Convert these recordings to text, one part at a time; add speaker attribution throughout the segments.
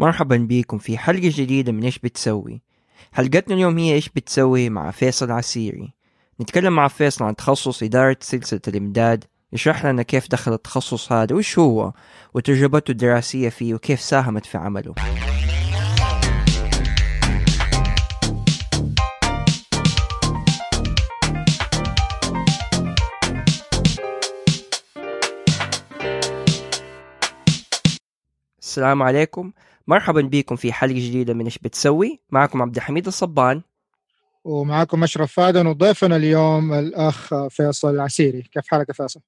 Speaker 1: مرحبا بكم في حلقة جديدة من إيش بتسوي؟ حلقتنا اليوم هي إيش بتسوي مع فيصل عسيري. نتكلم مع فيصل عن تخصص إدارة سلسلة الإمداد يشرح لنا كيف دخل التخصص هذا وش هو وتجربته الدراسية فيه وكيف ساهمت في عمله. السلام عليكم. مرحبا بكم في حلقة جديدة من إيش بتسوي معكم عبد الحميد الصبان
Speaker 2: ومعكم أشرف فادن وضيفنا اليوم الأخ فيصل العسيري كيف حالك يا فيصل؟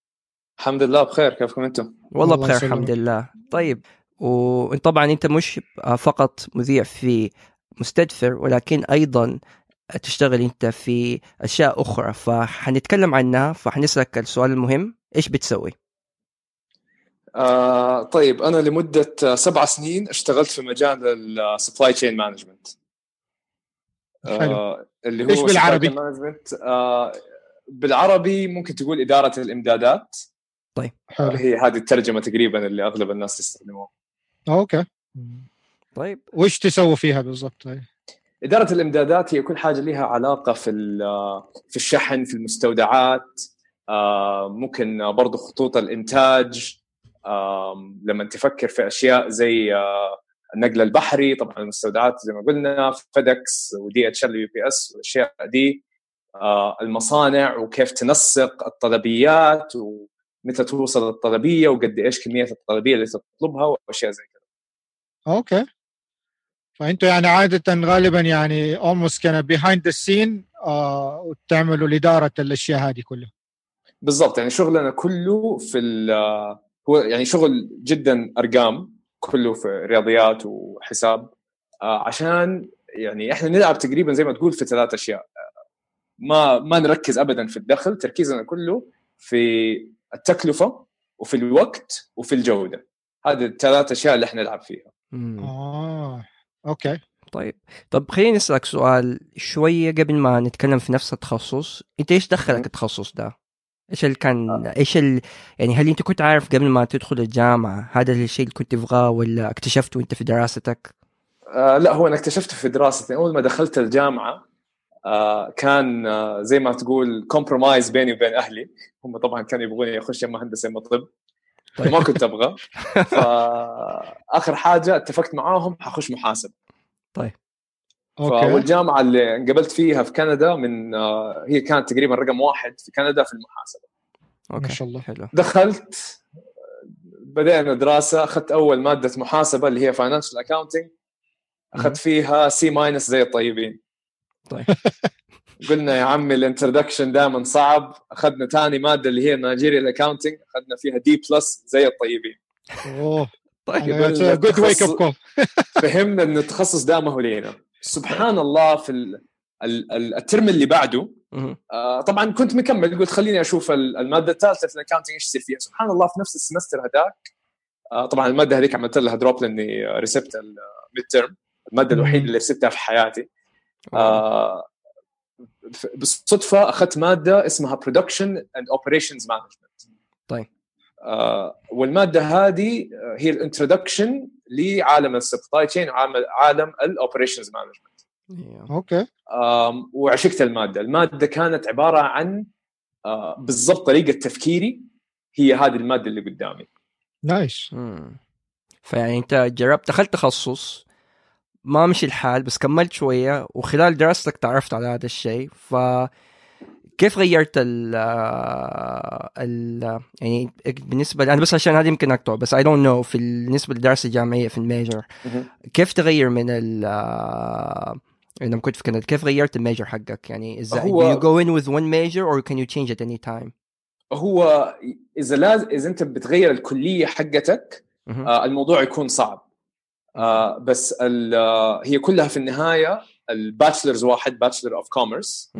Speaker 3: الحمد لله بخير كيفكم أنتم؟
Speaker 1: والله
Speaker 2: الله
Speaker 1: بخير
Speaker 2: يسلمك.
Speaker 1: الحمد لله طيب وطبعا أنت مش فقط مذيع في مستدفر ولكن أيضا تشتغل أنت في أشياء أخرى فحنتكلم عنها فحنسألك السؤال المهم إيش بتسوي؟
Speaker 3: آه طيب أنا لمدة آه، سبع سنين اشتغلت في مجال ال supply chain management
Speaker 2: حلو.
Speaker 3: اللي هو
Speaker 2: إيش بالعربي؟
Speaker 3: supply chain management، آه بالعربي ممكن تقول إدارة الإمدادات.
Speaker 2: حلو.
Speaker 3: هي هذه الترجمة تقريبا اللي أغلب الناس تستخدموها
Speaker 2: okay.
Speaker 1: طيب.
Speaker 2: وش تسووا فيها بالضبط؟ طيب.
Speaker 3: إدارة الإمدادات هي كل حاجة لها علاقة في ال- في الشحن في المستودعات. آه، ممكن برضو خطوط الإنتاج. لما تفكر في أشياء زي النقل البحري طبعا المستودعات زي ما قلنا فيدكس و DHL UPS والأشياء دي المصانع وكيف تنسق الطلبيات ومتى توصل الطلبية وقد إيش كمية الطلبية اللي تطلبها وأشياء زي كذا
Speaker 2: okay. فأنتوا يعني عادة غالبا يعني almost كان the scene آه وتعملوا لاداره الأشياء هذه كلها.
Speaker 3: بالضبط. يعني شغلنا كله في ال- هو يعني شغل جدا أرقام كله في رياضيات وحساب. آه، عشان يعني إحنا نلعب تقريبا زي ما تقول في ثلاث أشياء. ما ما نركز ابدا في الدخل تركيزنا كله في التكلفة وفي الوقت وفي الجودة. هذه الثلاث أشياء اللي إحنا نلعب فيها.
Speaker 2: آه okay.
Speaker 1: طيب. طب خليني نسالك سؤال شوية قبل ما نتكلم في نفس التخصص. أنت إيش دخلك التخصص ده؟ إيش اللي كان إيش ال... يعني هل أنت كنت عارف قبل ما تدخل الجامعة هذا الشيء اللي كنت تبغاه ولا اكتشفته أنت في دراستك؟
Speaker 3: آه لا هو أنا اكتشفته في دراستي. أول ما دخلت الجامعة آه كان آه زي ما تقول compromise بيني وبين أهلي. هم طبعا كانوا يبغوني أخش اما هندسه اما طب.
Speaker 1: طيب.
Speaker 3: ما كنت أبغى. فاخر حاجة اتفقت معاهم حخش محاسب.
Speaker 2: okay.
Speaker 3: والجامعة اللي انقبلت فيها في كندا من آه هي كانت تقريبا رقم واحد في كندا في المحاسبة.
Speaker 1: okay
Speaker 2: ما شاء الله.
Speaker 1: حلو.
Speaker 3: دخلت بدأنا دراسة أخذت أول مادة محاسبة اللي هي financial accounting أخذت فيها C minus زي الطيبين.
Speaker 1: طيب.
Speaker 3: قلنا يا عمي ال introduction دائما صعب. أخذنا ثاني مادة اللي هي managerial accounting أخذنا فيها D plus زي الطيبين.
Speaker 2: أوه.
Speaker 1: طيب
Speaker 2: good wake
Speaker 3: up
Speaker 2: call
Speaker 3: فهمنا أن التخصص ده ما هو لينا سبحان الله في ال- ال- ال- ال term اللي بعده. آه، طبعا كنت مكمل. قلت خليني أشوف ال- المادة الثالثة في ال accounting إيش يصير فيها. سبحان الله في نفس ال semester هذاك آه، طبعا المادة هذيك عملت لها drop لأني ريسبت ال midterm المادة
Speaker 2: مم.
Speaker 3: الوحيدة اللي ريسبتها في حياتي. آه، بالصدفه أخذت مادة اسمها production and operations management
Speaker 1: طيب.
Speaker 3: والمادة هذه آه، هي ال introduction لعالم ال supply chain وعالم عالم الاوبريشنز مانجمنت. okay وعشقت المادة، المادة كانت عبارة عن آه، بالضبط طريقة تفكيري هي هذه المادة اللي قدامي.
Speaker 2: nice
Speaker 1: مم. فيعني أنت جربت دخلت تخصص ما مشي الحال بس كملت شوية وخلال دراستك تعرفت على هذا الشيء ف كيف غيرت ال ال يعني بالنسبة أنا بس عشان هذه يمكن اقطع بس I don't know في بالنسبة للدراسه الجامعية في ال major كيف تغير من ال لما كنت في كندا كيف غيرت ال major حقك يعني إزاي
Speaker 3: هو-
Speaker 1: you go in with one major or can you change at any time
Speaker 3: هو إذا لازم إذا أنت بتغير الكلية حقتك. آه، الموضوع يكون صعب. آه، بس ال- آه، هي كلها في النهاية ال bachelors واحد bachelor of commerce.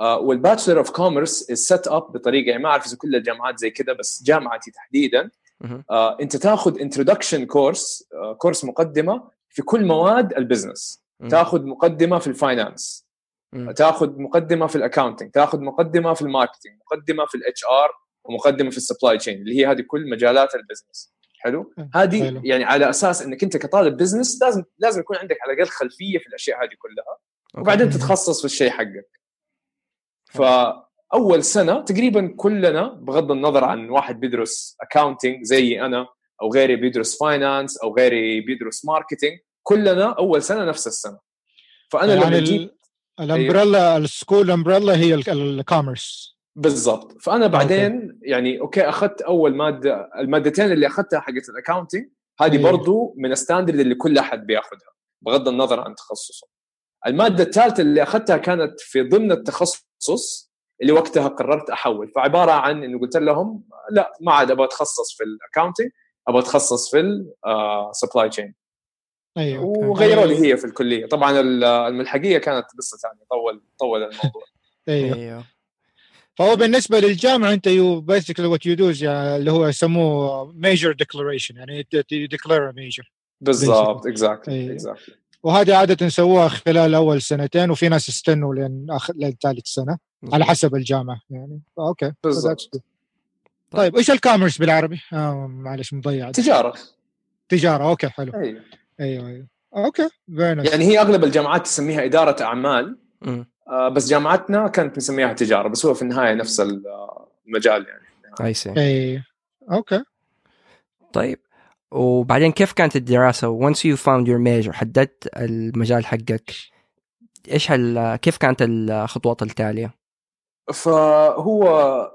Speaker 1: وال
Speaker 3: bachelor of commerce set up بطريقة يعني ما أعرف إذا كل الجامعات زي كذا بس جامعتي تحديدا. آه، أنت تاخذ introduction course كورس مقدمة في كل مواد ال
Speaker 1: business.
Speaker 3: تاخذ مقدمة في ال
Speaker 1: finance.
Speaker 3: تاخذ مقدمة في ال accounting تاخذ مقدمة في ال marketing مقدمة في ال HR ومقدمة في ال supply chain اللي هي هذه كل مجالات ال business
Speaker 2: حلو.
Speaker 3: هذه يعني على أساس إنك أنت كطالب business لازم لازم يكون عندك على الأقل خلفية في الأشياء هذه كلها. وبعدين. تتخصص في الشيء حقك. فاول سنة تقريبا كلنا بغض النظر عن واحد بيدرس accounting زي أنا أو غيري بيدرس finance أو غيري بيدرس marketing كلنا أول سنة نفس السنة. فأنا
Speaker 2: يعني
Speaker 3: لما جيت
Speaker 2: الأمبريلا السكول امبريلا هي ال- ال commerce
Speaker 3: بالضبط. فأنا بعدين يعني okay أخذت أول مادة المادتين اللي أخذتها حقت ال accounting هذه
Speaker 2: أيوه.
Speaker 3: برضو من ال standard اللي كل أحد بياخذها بغض النظر عن تخصصه. المادة الثالثة اللي أخذتها كانت في ضمن التخصص اللي وقتها قررت أحول. فعبارة عن انه قلت لهم لا ما عاد أبغى أتخصص في ال accounting أبغى أتخصص في ال supply
Speaker 2: chain أيوه.
Speaker 3: وغيروا لي هي في الكلية. طبعا الملحقية كانت قصه ثانية طول طول الموضوع.
Speaker 2: أيوه.
Speaker 1: أيوه.
Speaker 2: فهو بالنسبة للجامعة أنت you basically what you does اللي هو يسموه major declaration يعني declare major
Speaker 3: بالضبط
Speaker 2: exactly.
Speaker 3: exactly
Speaker 2: وهذه عادة نسووها خلال أول سنتين وفي ناس يستنوا لين اخر لين ثالث سنة على حسب الجامعة يعني. okay.
Speaker 3: بالضبط.
Speaker 2: good. طيب. إيش ال commerce بالعربي؟ آه معلش مضيع.
Speaker 3: تجارة.
Speaker 2: تجارة okay حلو.
Speaker 3: أيوه.
Speaker 2: أيوه أيوه. okay very nice
Speaker 3: يعني هي أغلب الجامعات تسميها إدارة
Speaker 1: أعمال.
Speaker 3: آه، بس جامعتنا كانت مسميها تجارة بس هو في النهاية نفس المجال يعني.
Speaker 1: I see
Speaker 2: I okay.
Speaker 1: طيب. وبعدين كيف كانت الدراسة؟ Once you found your major حددت المجال حقك. إيش هال كيف كانت الخطوات التالية؟
Speaker 3: فهو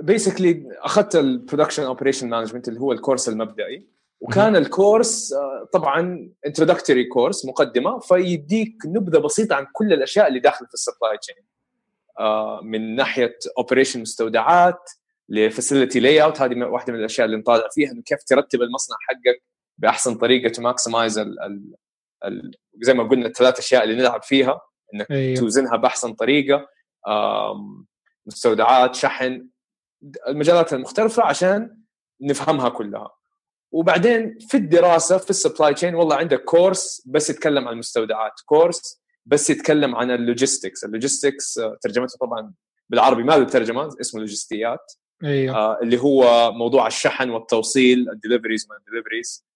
Speaker 3: basically أخذت ال production operation management اللي هو ال course المبدئي. وكان ال course آه، طبعا introductory course مقدمة فيديك نبذة بسيطة عن كل الأشياء اللي داخل في ال supply chain من ناحية operation مستودعات ل facility layout. هذه واحدة من الأشياء اللي نطالع فيها إنه كيف ترتب المصنع حقك بأحسن طريقة to maximize زي ما قلنا الثلاث أشياء اللي نلعب فيها إنك
Speaker 2: أيوه
Speaker 3: توزنها بأحسن طريقة مستودعات شحن المجالات المختلفة عشان نفهمها كلها. وبعدين في الدراسة في ال supply chain والله عندك course بس يتكلم عن المستودعات course بس يتكلم عن ال logistics ال logistics ترجمته طبعا بالعربي ما له ترجمه اسمه لوجستيات
Speaker 2: أيوه
Speaker 3: آه، اللي هو موضوع الشحن والتوصيل الدليفريز ما الدليفريز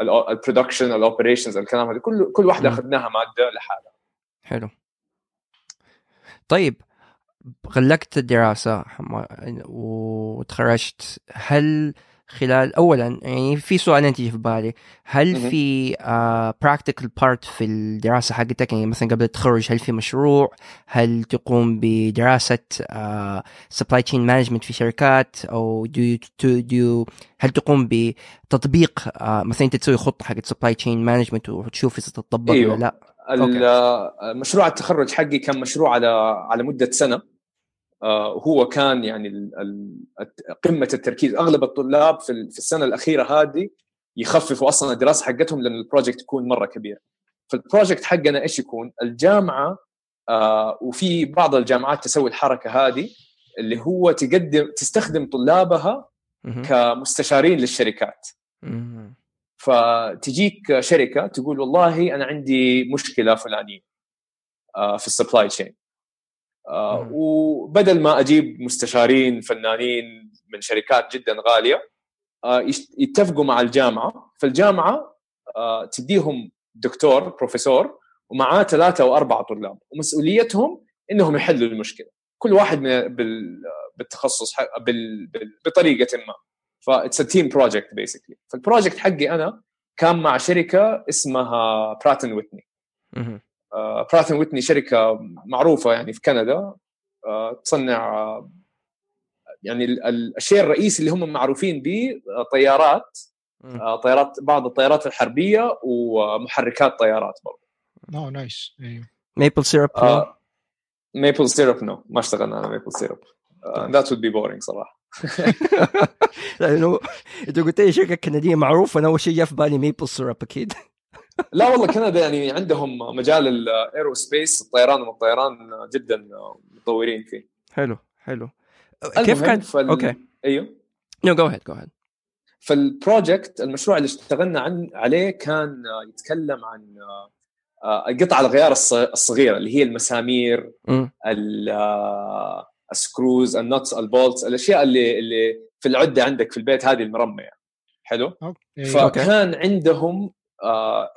Speaker 3: البرودكشن الاوبريشنز الكلام هذا. كل كل
Speaker 1: واحدة.
Speaker 3: أخذناها مادة لحالها.
Speaker 1: حلو. طيب غلقت الدراسة وتخرجت. هل خلال اولا يعني في سؤالين تيجي في بالي. هل
Speaker 3: مهم.
Speaker 1: في practical part في الدراسة حقتك؟ يعني مثلا قبل التخرج هل في مشروع؟ هل تقوم بدراسة supply chain management في شركات؟ أو do do هل تقوم بتطبيق آه، مثلا أنت تسوي خطة حقت supply chain management وتشوف إذا تطبق
Speaker 3: أيوة.
Speaker 1: ولا لا؟
Speaker 3: ال- مشروع التخرج حقي كان مشروع على على مدة سنة. آه، وهو كان يعني قمة التركيز. أغلب الطلاب في ال- في السنة الأخيرة هذه يخففوا أصلا الدراسة حقتهم لأن ال project يكون مرة كبير. فال project حقنا إيش يكون؟ الجامعة آه، وفي بعض الجامعات تسوي الحركة هذه اللي هو تقدم تستخدم طلابها. كمستشارين للشركات. فتجيك شركة تقول والله أنا عندي مشكلة فلانية آه، في ال supply chain
Speaker 1: مم.
Speaker 3: وبدل ما أجيب مستشارين فنانين من شركات جدا غالية آه، يتفقوا مع الجامعة. فالجامعة آه، تديهم دكتور بروفيسور ومعاه ثلاثة أو أربعة طلاب. ومسؤوليتهم إنهم يحلوا المشكلة. كل واحد من بال- بالتخصص بال- بطريقة ما. ف it's team project basically فال project حقي أنا كان مع شركة اسمها براتن ويتني
Speaker 1: مهم.
Speaker 3: براتن ويتني شركة معروفة يعني في كندا. آه، تصنع آه، يعني ال- ال- الشيء الرئيسي اللي هم معروفين به آه، طيارات. آه، طيارات بعض الطيارات الحربية ومحركات طيارات برضه
Speaker 2: oh nice أيوه
Speaker 1: maple syrup
Speaker 3: maple syrup no ما اشتغلنا على maple syrup that would be boring صراحة.
Speaker 1: لأنه أنت قلت لي شركة كندية معروفة أنا أول شيء جاء في بالي maple syrup أكيد.
Speaker 3: لا والله كندا يعني عندهم مجال ال aerospace الطيران والطيران جدا متطورين فيه.
Speaker 1: حلو حلو. كيف كان؟
Speaker 3: فال...
Speaker 1: okay.
Speaker 3: أيوه.
Speaker 1: no go ahead go ahead
Speaker 3: فال project المشروع اللي اشتغلنا عن عليه كان يتكلم عن آه، قطع الغيار الص- الصغيره اللي هي المسامير ال- آه، ال screws ال nuts ال bolts الأشياء اللي اللي في العدة عندك في البيت هذه المرمية يعني. حلو؟
Speaker 2: okay.
Speaker 3: فكان عندهم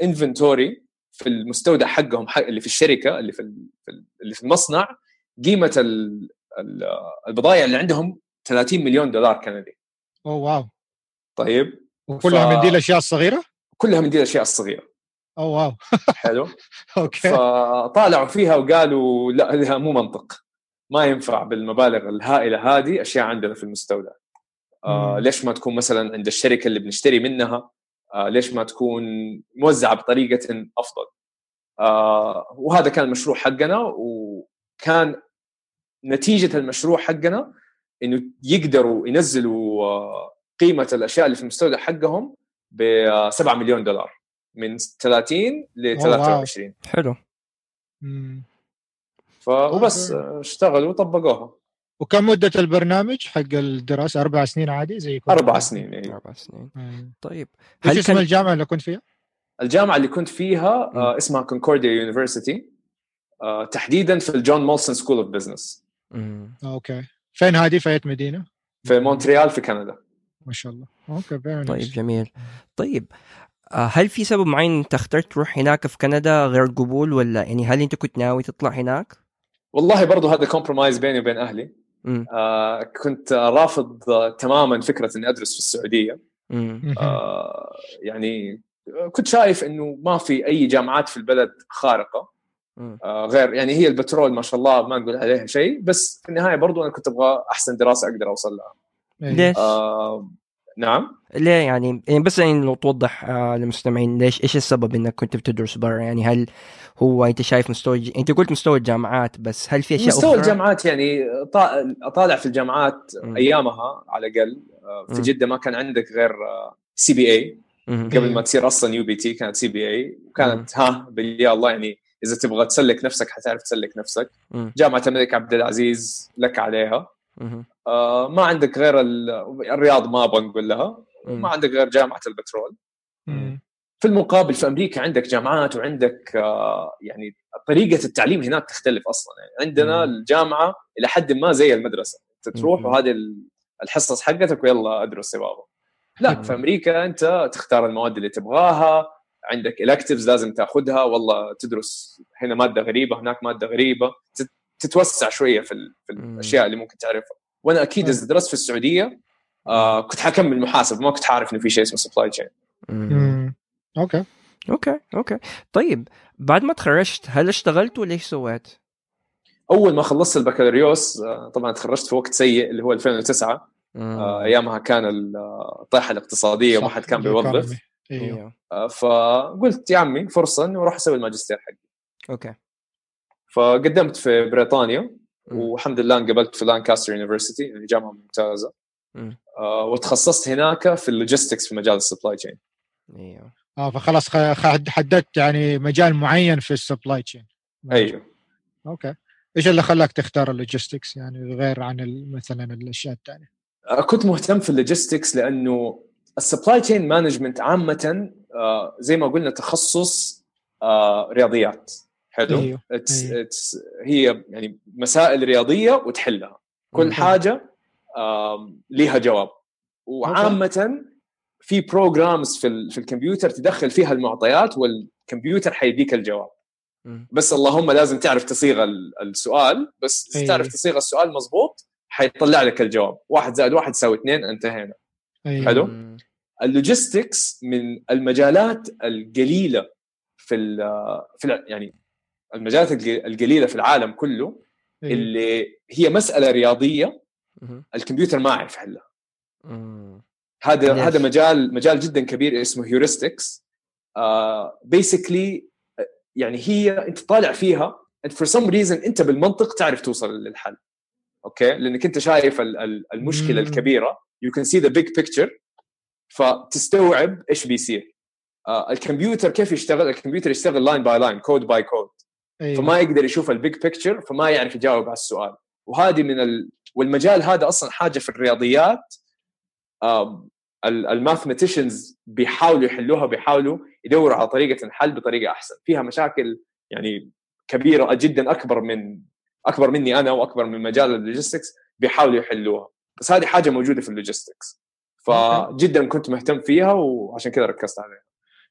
Speaker 3: inventory في المستودع حقهم حق اللي في الشركة اللي في ال- في ال- اللي في المصنع قيمة ال- ال- البضائع اللي عندهم 30 مليون دولار كندي.
Speaker 2: oh wow.
Speaker 3: طيب.
Speaker 2: وكلها
Speaker 3: ف-
Speaker 2: من دي الأشياء الصغيرة؟
Speaker 3: كلها من دي الأشياء الصغيرة.
Speaker 2: oh wow.
Speaker 3: حلو.
Speaker 2: okay.
Speaker 3: فطالعوا فيها وقالوا لا لا هذا مو منطق. ما ينفع بالمبالغ الهائلة هذه أشياء عندنا في المستودع. آه. ليش ما تكون مثلا عند الشركة اللي بنشتري منها؟ آه ليش ما تكون موزعة بطريقة أفضل؟ آه وهذا كان المشروع حقنا وكان نتيجة المشروع حقنا إنه يقدروا ينزلوا آه قيمة الأشياء اللي في المستودع حقهم ب 7 مليون دولار من 30 ل
Speaker 2: أوه، واو.
Speaker 3: 23
Speaker 1: حلو.
Speaker 3: آه، اشتغلوا وطبقوها.
Speaker 2: وكم مدة البرنامج حق الدراسة أربع سنين عادي زي كل
Speaker 3: أربع سنين يعني.
Speaker 1: أربع سنين
Speaker 2: مم.
Speaker 1: طيب هل
Speaker 2: اسم
Speaker 1: كان
Speaker 2: الجامعة اللي كنت فيها؟
Speaker 3: الجامعة اللي كنت فيها. آه اسمها كونكورديا university آه تحديدا في ال John Molson School of
Speaker 1: Business.
Speaker 2: okay فين هذه في أي مدينة؟
Speaker 3: في مونتريال في كندا
Speaker 2: ما شاء الله okay
Speaker 1: طيب جميل طيب آه، هل في سبب معين أنت اخترت تروح هناك في كندا غير القبول ولا يعني هل أنت كنت ناوي تطلع هناك؟
Speaker 3: والله برضو هذا compromise بيني وبين
Speaker 1: أهلي.
Speaker 3: آه كنت رافض تماما فكرة إني أدرس في
Speaker 1: السعودية.
Speaker 3: آه يعني كنت شايف إنه ما في أي جامعات في البلد
Speaker 1: خارقة.
Speaker 3: آه غير يعني هي البترول ما شاء الله ما نقول عليها شيء بس في النهاية برضو أنا كنت أبغى أحسن دراسة أقدر أوصل لها
Speaker 1: ليش؟
Speaker 3: آه نعم
Speaker 1: ليه يعني يعني بس يعني لو توضح آه للمستمعين ليش إيش السبب إنك كنت بتدرس برا يعني هل هو أنت شايف مستوى ج- أنت قلت مستوى الجامعات بس هل في أشياء
Speaker 3: مستوى
Speaker 1: أخرى؟
Speaker 3: الجامعات يعني طا- اطالع في الجامعات
Speaker 1: مم.
Speaker 3: أيامها على الأقل آه، في
Speaker 1: مم.
Speaker 3: جدة ما كان عندك غير
Speaker 1: CBA.
Speaker 3: قبل ما تصير أصلا UBT كانت CBA وكانت ها باليا الله يعني إذا تبغى تسلك نفسك حتعرف تسلك نفسك. جامعة الملك عبد العزيز لك عليها. آه، ما عندك غير ال- الرياض ما أبغى نقول لها. ما عندك غير جامعة البترول
Speaker 2: مم.
Speaker 3: في المقابل في أمريكا عندك جامعات وعندك آه، يعني طريقة التعليم هناك تختلف أصلا يعني عندنا
Speaker 1: مم.
Speaker 3: الجامعة إلى حد ما زي المدرسة أنت تروح. وهذه ال- الحصص حقتك ويلا أدرس يا بابا لا
Speaker 1: مم.
Speaker 3: في أمريكا أنت تختار المواد اللي تبغاها عندك electives لازم تاخذها والله تدرس هنا مادة غريبة هناك مادة غريبة تت- تتوسع شوية في. الأشياء اللي ممكن تعرفها وأنا أكيد اذا درست في السعودية آه كنت حكمل محاسب ما كنت عارف إنه في شيء اسمه
Speaker 1: supply
Speaker 2: chain. Okay.
Speaker 1: Okay okay. طيب بعد ما تخرجت هل اشتغلت ولا إيش سويت؟
Speaker 3: أول ما خلصت البكالوريوس آه، طبعا تخرجت في وقت سيء اللي هو 2009 آه، أيامها كان ال- الطيحه الاقتصادية وما حد كان
Speaker 2: ال
Speaker 3: economy.
Speaker 2: بيوظف.
Speaker 1: أيوه
Speaker 3: آه، فقلت يا عمي فرصة إني أروح أسوي الماجستير حقي.
Speaker 1: Okay.
Speaker 3: فقدمت في بريطانيا. والحمد لله انقبلت في لانكاستر university يعني جامعة ممتازة.
Speaker 1: مم.
Speaker 3: آه، وتخصصت هناك في ال logistics في مجال ال
Speaker 1: supply
Speaker 2: chain إيوه. آه فخلاص حددت يعني مجال معين في ال supply
Speaker 3: chain
Speaker 2: أيوه. okay. إيش اللي خلاك تختار ال logistics؟ يعني غير عن مثلا الأشياء الثانية
Speaker 3: آه، كنت مهتم في ال logistics لأنه ال supply chain management عامة آه، زي ما قلنا تخصص آه، رياضيات. حلو
Speaker 2: أيوه
Speaker 3: it's,
Speaker 2: أيوه.
Speaker 3: it's هي يعني مسائل رياضية وتحلها كل
Speaker 1: مم.
Speaker 3: حاجة آم، ليها جواب وعامة في programs في في الكمبيوتر تدخل فيها المعطيات والكمبيوتر حيديك الجواب
Speaker 1: مم.
Speaker 3: بس اللهم لازم تعرف تصيغ ال- السؤال بس
Speaker 2: أي.
Speaker 3: تعرف تصيغ السؤال مضبوط حيطلع لك الجواب واحد زائد واحد يساوي اثنين انتهينا
Speaker 2: أيوه
Speaker 3: حلو.
Speaker 1: ال
Speaker 3: logistics من المجالات القليلة في ال في ال يعني المجالات الق- القليلة في العالم كله
Speaker 2: أيوه.
Speaker 3: اللي هي مسألة
Speaker 1: رياضية.
Speaker 3: الكمبيوتر ما يعرف يحلها
Speaker 1: مم.
Speaker 3: هذا. هذا مجال مجال جدا كبير اسمه heuristics basically يعني هي أنت طالع فيها أنت for some reason أنت بالمنطق تعرف توصل للحل okay لأنك أنت شايف ال- ال-
Speaker 2: المشكلة.
Speaker 3: الكبيرة you can see the big picture فتستوعب إيش بيصير آه الكمبيوتر كيف يشتغل الكمبيوتر يشتغل line by line code by code
Speaker 2: أيوه.
Speaker 3: فما يقدر يشوف ال big picture فما يعرف يجاوب على السؤال. وهذه من ال... والمجال هذا أصلا حاجة في الرياضيات ال mathematicians بيحاولوا يحلوها بيحاولوا يدوروا على طريقة الحل بطريقة أحسن. فيها مشاكل يعني كبيرة جدا أكبر من أكبر مني أنا وأكبر من مجال ال logistics بيحاولوا يحلوها. بس هذه حاجة موجودة في ال logistics. فجدا كنت مهتم فيها وعشان كذا ركزت عليها.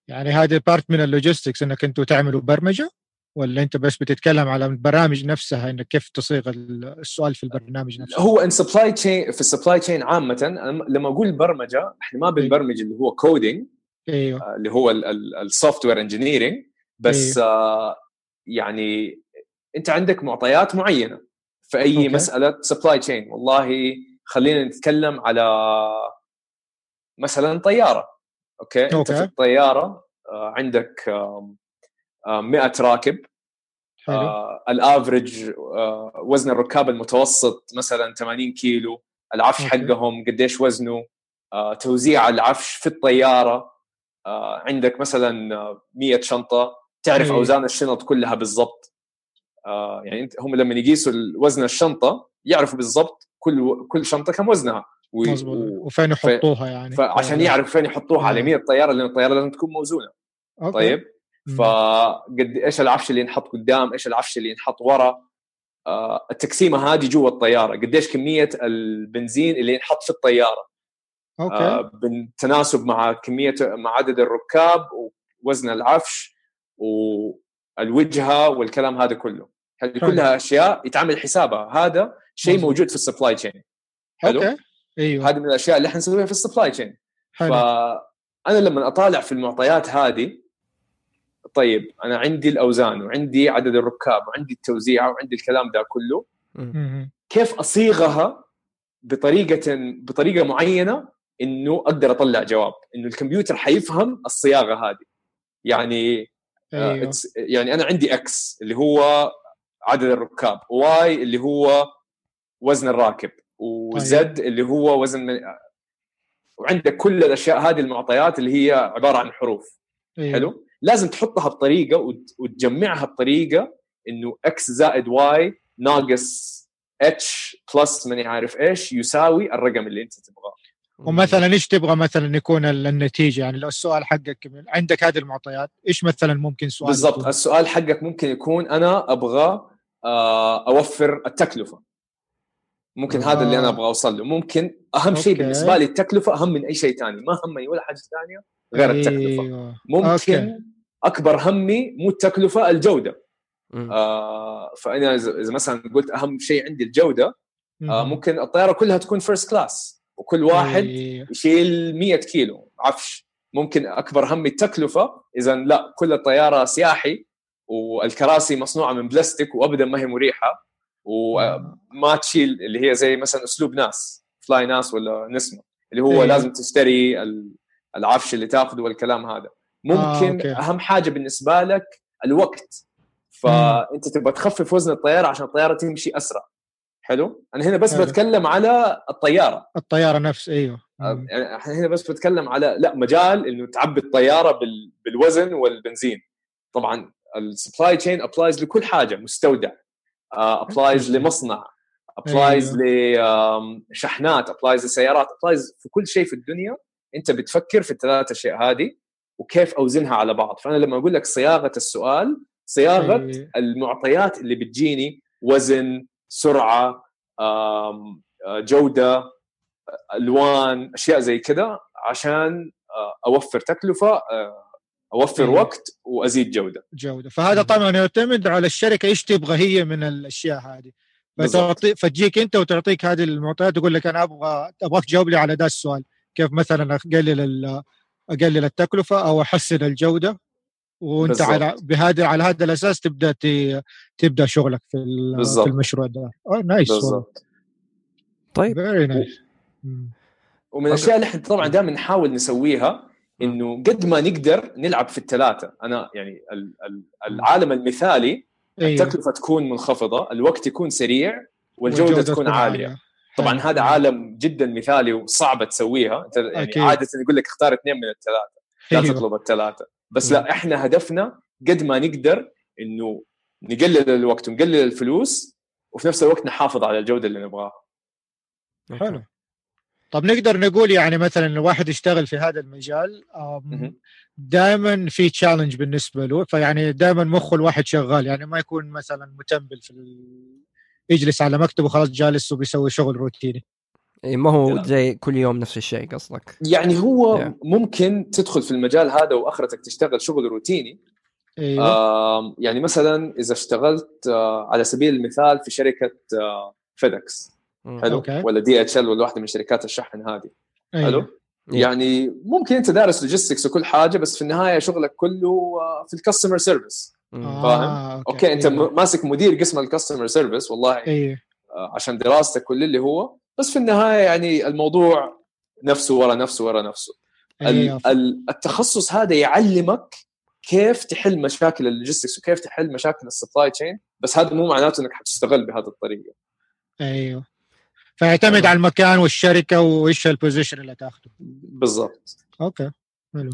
Speaker 2: يعني هذه part من ال logistics إنك أنتم تعملوا برمجة؟ ولا أنت بس بتتكلم على البرامج نفسها إنك كيف تصيغ السؤال في البرنامج نفسه
Speaker 3: هو in supply chain في ال supply chain عامة لما أقول برمجة إحنا ما بنبرمج اللي هو coding
Speaker 2: أيوه
Speaker 3: اللي هو ال software engineering بس أيوه. آه يعني أنت عندك معطيات معينة في أي okay. مسألة supply chain والله خلينا نتكلم على مثلا طيارة okay, okay. أنت في الطيارة آه عندك آه 100 راكب. آه ال average آه وزن الركاب المتوسط مثلا 80 كيلو العفش okay. حقهم قديش وزنه آه توزيع العفش في الطيارة آه عندك مثلا 100 شنطة تعرف أي. أوزان الشنط كلها بالضبط. آه يعني أنت هم لما يقيسوا وزن الشنطة يعرفوا بالضبط كل كل شنطة كم وزنها
Speaker 2: و... وفين يحطوها يعني.
Speaker 3: فعشان يعرف فين يحطوها على يمين الطياره لأن الطيارة لازم تكون موزونة. okay. طيب. فقد إيش العفش اللي ينحط قدام إيش العفش اللي ينحط ورا؟ آه التقسيمة هذه جوا الطيارة. قديش كمية البنزين اللي ينحط في الطيارة.
Speaker 2: okay. آه
Speaker 3: بالتناسب مع كمية مع عدد الركاب ووزن العفش والوجهة والكلام هذا كله. هذه كلها أشياء يتعمل حسابها. هذا شيء موجود في ال supply chain
Speaker 2: حلو؟ okay. أيوه.
Speaker 3: هذه من الأشياء اللي إحنا نسويها في ال supply chain فأنا لما أطالع في المعطيات هذه طيب أنا عندي الأوزان وعندي عدد الركاب وعندي التوزيع وعندي الكلام ده كله. كيف أصيغها بطريقة بطريقة معينة إنه أقدر أطلع جواب؟ إنه الكمبيوتر حيفهم الصياغة هذه. يعني آه، أيوه. يعني أنا عندي X اللي هو عدد الركاب Y اللي هو وزن الراكب و Z أيوه. اللي هو وزن من وعندك كل الأشياء هذه المعطيات اللي هي عبارة عن حروف. أيوه. حلو؟ لازم تحطها بطريقة وتجمعها بطريقة إنه X زائد Y ناقص H plus ماني عارف إيش يساوي الرقم اللي أنت تبغاه
Speaker 2: ومثلا إيش تبغى مثلا يكون النتيجة يعني لو السؤال حقك عندك هذه المعطيات إيش مثلا ممكن سؤال
Speaker 3: بالضبط؟ السؤال حقك ممكن يكون أنا أبغى آه، أوفر التكلفة ممكن آه. هذا اللي أنا أبغى أوصل له ممكن أهم شيء بالنسبة لي التكلفة أهم من أي شيء ثاني ما همني ولا حاجة ثانية غير التكلفة أيوه. ممكن okay. أكبر همي مو التكلفة الجودة. آه فأنا اذا مثلا قلت أهم شيء عندي الجودة آه ممكن الطيارة كلها تكون first class وكل واحد. يشيل 100 كيلو عفش. ممكن أكبر همي التكلفة اذا لا كل الطيارة سياحي والكراسي مصنوعة من بلاستيك وابدا ما هي مريحة وما تشيل اللي هي زي مثلا أسلوب ناس فلاي ناس ولا نسمة اللي هو أيه. لازم تشتري العفش اللي تاخذه والكلام هذا. ممكن آه، أهم حاجة بالنسبة لك الوقت. فأنت تبغى تخفف وزن الطيارة عشان الطيارة تمشي أسرع. حلو؟ أنا هنا بس حلو. بتكلم على الطيارة.
Speaker 2: الطيارة نفس أيوه.
Speaker 3: آه، يعني إحنا هنا بس بتكلم على لا مجال إنه تعبي الطيارة بال... بالوزن والبنزين. طبعا ال supply chain applies لكل حاجة مستودع. applies uh, لمصنع applies. لشحنات applies لسيارات applies في كل شيء في الدنيا. أنت بتفكر في الثلاث اشياء هذه. وكيف أوزنها على بعض. فأنا لما أقول لك صياغة السؤال صياغة أيوه. المعطيات اللي بتجيني وزن سرعة جودة ألوان أشياء زي كذا عشان أوفر تكلفة أوفر أيوه. وقت وأزيد جودة.
Speaker 2: جودة. فهذا طبعا يعتمد على الشركة إيش تبغى هي من الأشياء هذه. فتعطي فتجيك أنت وتعطيك هذه المعطيات تقول لك أنا أبغى أبغاك تجاوب لي على ذا السؤال. كيف مثلا أقلل أقلل التكلفة أو أحسن الجودة. وأنت بالزبط. على بهذا على هذا الأساس تبدأ تبدأ شغلك في, بالزبط. في المشروع ده. آه nice بالضبط.
Speaker 1: طيب.
Speaker 2: Very nice
Speaker 3: ومن الأشياء اللي إحنا طبعا دائما نحاول نسويها إنه قد ما نقدر نلعب في الثلاثه أنا يعني العالم المثالي أيوه. التكلفة تكون منخفضة الوقت يكون سريع والجودة تكون عالية, عالية. طبعا هذا أيوه. عالم جدا مثالي وصعبه تسويها. أنت يعني أكيد. عادة يقول لك اختار اثنين من الثلاثة لا أيوه. تطلب الثلاثة. بس لا إحنا هدفنا قد ما نقدر إنه نقلل الوقت ونقلل الفلوس وفي نفس الوقت نحافظ على الجودة اللي نبغاها.
Speaker 2: حلو. طب نقدر نقول يعني مثلا الواحد يشتغل في هذا المجال دائما في تشالنج بالنسبة له فيعني دائما مخه الواحد شغال يعني ما يكون مثلا متنبل في ال... يجلس على مكتبه خلاص جالس وبيسوي شغل روتيني
Speaker 1: إيه ما هو. زي كل يوم نفس الشيء قصدك
Speaker 3: يعني هو
Speaker 1: Yeah.
Speaker 3: ممكن تدخل في المجال هذا وآخرتك تشتغل شغل روتيني
Speaker 2: أيوه
Speaker 3: آم، يعني مثلا إذا اشتغلت آه، على سبيل المثال في شركة آه، فيدكس. حلو
Speaker 2: okay.
Speaker 3: ولا دي اتش ال ولا واحدة من شركات الشحن هذه
Speaker 2: أيوه.
Speaker 3: حلو. يعني ممكن أنت دارس logistics وكل حاجة بس في النهاية شغلك كله آه، في ال customer
Speaker 1: service.
Speaker 2: آه،
Speaker 3: فاهم؟ okay أنت
Speaker 2: أيوه.
Speaker 3: ماسك مدير قسم ال customer service
Speaker 2: والله
Speaker 3: آه، عشان دراستك كل اللي هو بس في النهاية يعني الموضوع نفسه ورا نفسه ورا نفسه. ال- ال- التخصص هذا يعلمك كيف تحل مشاكل ال logistics وكيف تحل مشاكل ال supply chain بس هذا مو معناته إنك حتشتغل بهذه الطريقة.
Speaker 2: أيوه. فيعتمد على المكان والشركة وإيش ال position اللي تاخذه
Speaker 3: بالضبط.
Speaker 2: okay حلو.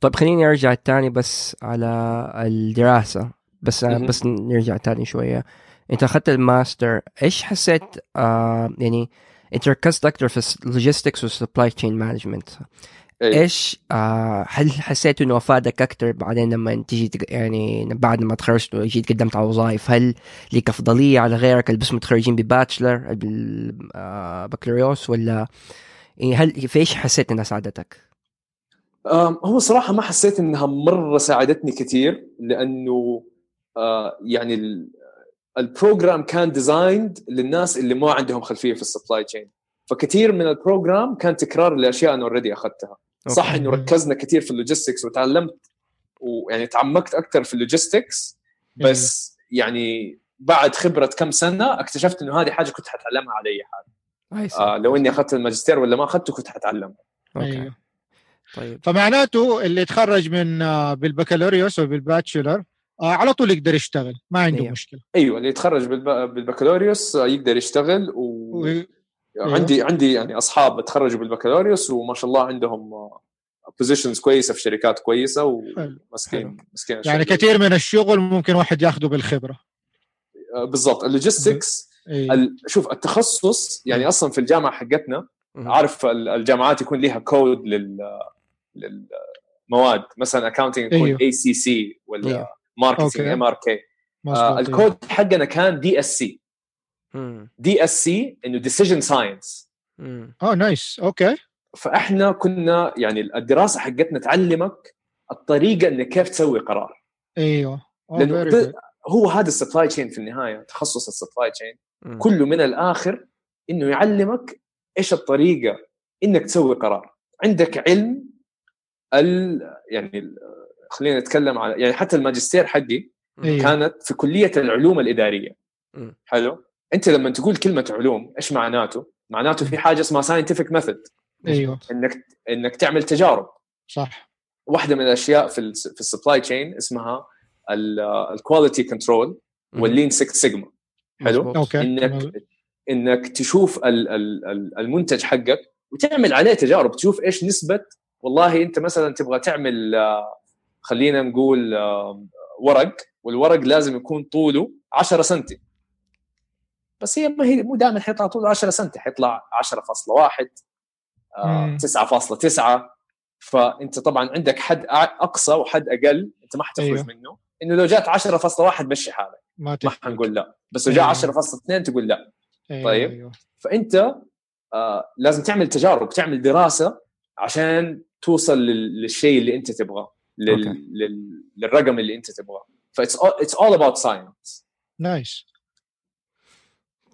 Speaker 1: طيب خليني أرجع تاني بس على الدراسة بس. بس نرجع تاني شوية أنت أخذت الماستر إيش حسيت آه يعني أنت ركزت أكثر في ال logistics وال supply
Speaker 3: chain
Speaker 1: management. إيش آه هل حسيت إنه أفادك أكثر بعدين لما تيجي تق- يعني بعد ما تخرجت وجيت قدمت على وظائف هل لك أفضلية على غيرك اللي بس متخرجين ب bachelor بالبكالوريوس ولا يعني هل في إيش حسيت إنها ساعدتك؟
Speaker 3: هو صراحة ما حسيت إنها مرة ساعدتني كثير لأنه آه، يعني ال- program كان designed للناس اللي ما عندهم خلفية في ال supply chain فكثير من ال program كان تكرار لأشياء أنا already أخذتها. صح
Speaker 1: okay.
Speaker 3: إنه ركزنا كثير في ال logistics وتعلمت ويعني تعمقت أكثر في ال logistics بس يعني بعد خبرة كم سنة اكتشفت إنه هذه حاجة كنت حتعلمها على اي حال. آه لو إني أخذت الماجستير ولا ما أخذته كنت حتعلمها.
Speaker 1: okay.
Speaker 2: أيوه.
Speaker 1: طيب
Speaker 2: فمعناته اللي يتخرج من آه، بالبكالوريوس وبال bachelor آه، على طول يقدر يشتغل ما عنده
Speaker 1: أيوه.
Speaker 2: مشكلة
Speaker 3: أيوه اللي يتخرج بالب- بالبكالوريوس آه، يقدر يشتغل و...
Speaker 2: و-
Speaker 3: عندي عندي يعني أصحاب تخرجوا بالبكالوريوس وما شاء الله عندهم positions كويسة في شركات
Speaker 2: كويسة.
Speaker 3: ومسكين مسكين
Speaker 2: يعني. كثير من الشغل ممكن واحد ياخذه
Speaker 3: بالخبرة بالضبط ال
Speaker 2: logistics
Speaker 3: ال... شوف التخصص يعني أصلا في الجامعة حقتنا. عارف ال- الجامعات يكون لها كود لل للمواد مثلا accounting يكون. ACC ولا.
Speaker 2: marketing. MRK.
Speaker 3: الكود حقنا كان دي اس سي. دي اس سي إنه decision
Speaker 1: science.
Speaker 2: آه nice okay
Speaker 3: فإحنا كنا يعني الدراسة حقتنا تعلمك الطريقة إنك كيف تسوي قرار
Speaker 2: أيوه آه، لأنه.
Speaker 3: هو هذا ال supply chain في النهاية تخصص ال supply
Speaker 1: chain.
Speaker 3: كله من الآخر إنه يعلمك إيش الطريقة إنك تسوي قرار عندك علم ال يعني خلينا نتكلم على يعني حتى الماجستير حقي
Speaker 2: أيوه.
Speaker 3: كانت في كلية العلوم
Speaker 1: الإدارية.
Speaker 3: حلو؟ أنت لما تقول كلمة علوم إيش معناته؟ معناته في حاجة اسمها scientific method
Speaker 2: أيوه.
Speaker 3: إنك إنك تعمل تجارب.
Speaker 2: صح.
Speaker 3: واحدة من الأشياء في في ال supply chain اسمها ال quality
Speaker 1: control.
Speaker 3: وال lean 6 سيجما حلو.
Speaker 2: okay.
Speaker 3: إنك إنك تشوف ال- ال- ال- المنتج حقك وتعمل عليه تجارب تشوف إيش نسبة والله انت مثلا تبغى تعمل آه، خلينا نقول آه، ورق والورق لازم يكون طوله 10 سم بس هي ما هي مو دائما حيطلع طوله 10 سم حيطلع 10.1 آه،
Speaker 2: مم.
Speaker 3: 9.9 فأنت طبعا عندك حد أقصى وحد أقل أنت ما حتخرج
Speaker 2: أيوه.
Speaker 3: منه إنه لو جات 10.1 مشي حالك
Speaker 2: ما
Speaker 3: ما حنقول لا بس لو جاء
Speaker 2: أيوه.
Speaker 3: 10.2 تقول لا
Speaker 2: أيوه،
Speaker 3: طيب.
Speaker 2: أيوه.
Speaker 3: فأنت آه لازم تعمل تجارب تعمل دراسة عشان توصل لل- للشيء اللي انت تبغاه لل...
Speaker 1: okay.
Speaker 3: لل... للرقم اللي انت تبغاه. ف it's it's all about
Speaker 2: science nice.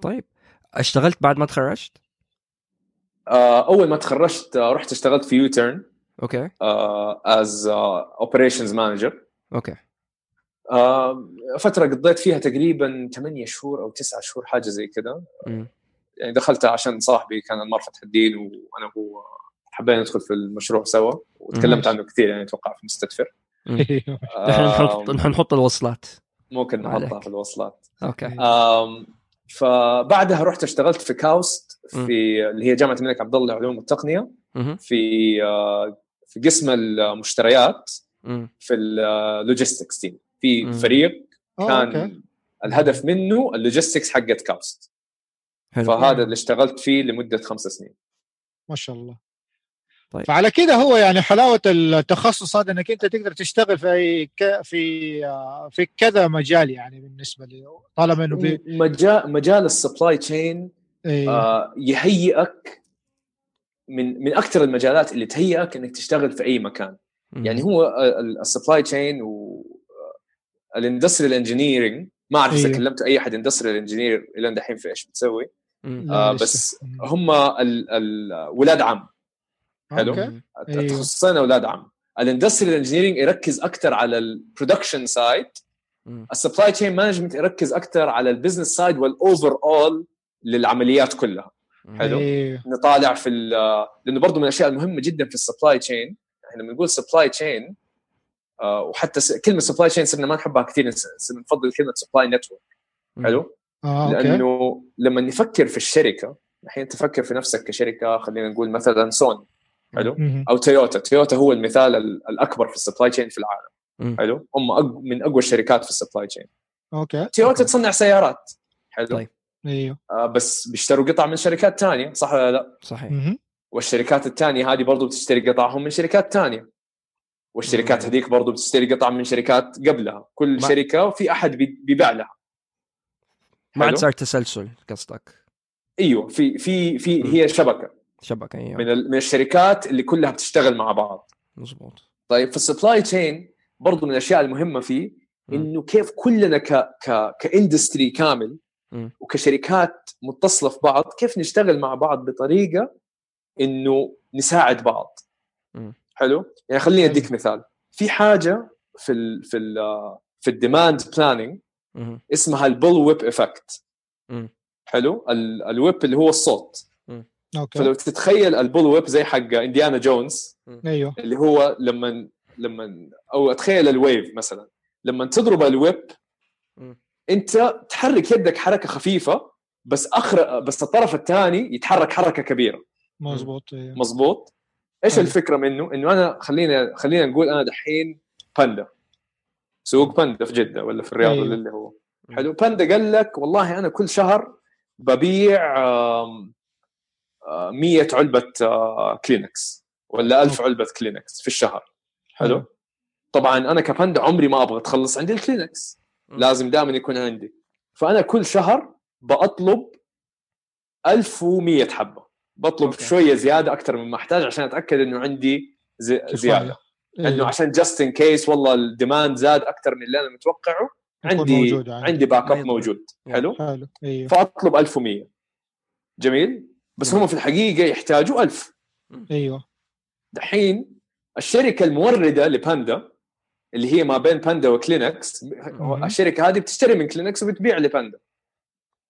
Speaker 1: طيب اشتغلت بعد ما تخرجت؟
Speaker 3: أول ما تخرجت آه، رحت اشتغلت في U-Turn
Speaker 1: أوكي.
Speaker 3: as operations manager
Speaker 1: أوكي.
Speaker 3: فترة قضيت فيها تقريبا 8 شهور أو 9 شهور حاجة زي كذا. يعني دخلتها عشان صاحبي كان المار فتح الدين وأنا وهو حبينا ندخل في المشروع سوا وتكلمت. عنه كثير يعني أتوقع في مستدفر.
Speaker 2: أيوه
Speaker 1: نحن نحط نحط الوصلات.
Speaker 3: ممكن نحطها. في الوصلات.
Speaker 1: أوكي.
Speaker 3: آم، فبعدها رحت اشتغلت في كاوست. في اللي هي جامعة الملك عبد الله للعلوم
Speaker 1: والتقنية.
Speaker 3: في في قسم المشتريات. في ال logistics team
Speaker 1: في.
Speaker 3: فريق كان الهدف منه ال logistics حقت كاوست.
Speaker 1: حلو.
Speaker 3: فهذا اللي اشتغلت فيه لمدة خمس سنين.
Speaker 2: ما شاء الله.
Speaker 1: طيب.
Speaker 2: فعلى كده هو يعني حلاوة التخصص هذا إنك أنت تقدر تشتغل في ك... في آه، في كذا مجال يعني بالنسبة لي طالما إنه بي...
Speaker 3: مجال مجال السبلاي تشين
Speaker 2: أيوه
Speaker 3: آه يهيئك من من أكثر المجالات اللي تهيئك إنك تشتغل في أي مكان. يعني هو ال supply chain و ال industrial engineering ما أعرف إذا
Speaker 2: أيوه.
Speaker 3: كلمت أي أحد industrial engineer إلى دحين في إيش بتسوي. آه. بس هم ال- ال- ولاد عم. حلو.
Speaker 2: أيوه.
Speaker 3: التخصصين أولاد عم. ال industrial engineering يركز أكثر على ال production
Speaker 1: side.
Speaker 3: ال supply chain management يركز أكثر على ال business side وال overall للعمليات كلها. حلو.
Speaker 2: أيوه
Speaker 3: نطالع في لأنه برضه من الأشياء المهمة جدا في ال supply chain إحنا لما نقول supply chain وحتى س- كلمة supply chain صرنا ما نحبها كثير نس- صرنا نفضل كلمة supply network حلو؟
Speaker 2: أوكي.
Speaker 3: لأنه لما نفكر في الشركة الحين تفكر في نفسك كشركة خلينا نقول مثلا سوني حلو. أو تويوتا. تويوتا هو المثال ال- الأكبر في ال supply chain في العالم.
Speaker 1: مم.
Speaker 3: حلو؟ هم أق... من أقوى الشركات في ال supply
Speaker 2: chain أوكي.
Speaker 3: تويوتا تصنع سيارات. حلو؟
Speaker 1: طيب.
Speaker 2: إيوه.
Speaker 3: آه بس بيشتروا قطع من شركات ثانية صح ولا لا؟
Speaker 1: صحيح.
Speaker 2: مهم.
Speaker 3: والشركات الثانية هذه برضو بتشتري قطعهم من شركات ثانية والشركات
Speaker 1: مم.
Speaker 3: هذيك برضو بتشتري قطع من شركات قبلها. كل
Speaker 1: ما-
Speaker 3: شركة وفي أحد بي- بيبيع لها.
Speaker 1: ما عاد؟ صار تسلسل قصدك.
Speaker 3: إيوه في في في
Speaker 1: مم.
Speaker 3: هي شبكة.
Speaker 1: شبكة أيوه
Speaker 3: من من الشركات اللي كلها بتشتغل مع بعض
Speaker 1: مزبوط
Speaker 3: طيب في ال supply chain برضو من الأشياء المهمة فيه. إنه كيف كلنا ك ك ك industry كامل
Speaker 1: مم.
Speaker 3: وكشركات متصلة في بعض كيف نشتغل مع بعض بطريقة إنه نساعد بعض
Speaker 1: مم.
Speaker 3: حلو يعني خليني. أديك مثال في حاجة في ال في ال في ال demand
Speaker 1: planning.
Speaker 3: اسمها ال bullwhip
Speaker 1: effect.
Speaker 3: حلو ال- ال whip اللي هو السوط
Speaker 2: أوكي.
Speaker 3: فلو تتخيل ال bullwhip زي حق إنديانا جونز
Speaker 2: أيوه.
Speaker 3: اللي هو لما لما أو أتخيل ال wave مثلا. لما تضرب ال
Speaker 1: whip.
Speaker 3: أنت تحرك يدك حركة خفيفة بس اخر بس الطرف الثاني يتحرك حركة كبيرة.
Speaker 2: مظبوط أيوه.
Speaker 3: مزبوط إيش
Speaker 2: حلو.
Speaker 3: الفكرة منه؟ إنه أنا خلينا خلينا نقول أنا دحين باندا. سوق باندا في جدة ولا في الرياض
Speaker 2: أيوه.
Speaker 3: ولا اللي هو. حلو باندا قال لك والله أنا كل شهر ببيع آم، 100 علبة آه، كلينكس ولا 1000 علبة كلينكس في الشهر. حلو. طبعا أنا كباندا عمري ما أبغى يخلص عندي الكلينكس. لازم دائما يكون عندي. فأنا كل شهر بطلب 1100 حبة. بطلب
Speaker 1: أوكي.
Speaker 3: شوية زيادة أكثر مما أحتاج عشان أتأكد إنه عندي زي
Speaker 2: كفاية.
Speaker 3: زيادة. انه
Speaker 2: أيوه.
Speaker 3: عشان just in case والله ال demand زاد أكثر من اللي أنا متوقعه عندي عندي.
Speaker 1: backup.
Speaker 3: موجود. حلو؟
Speaker 2: حلو. أيوه
Speaker 3: فأطلب 1100 جميل؟ بس. هم في الحقيقة يحتاجوا 1000
Speaker 2: أيوه.
Speaker 3: دحين الشركة الموردة لباندا اللي هي ما بين باندا وكلينكس. الشركة هذه بتشتري من كلينكس وبتبيع لباندا.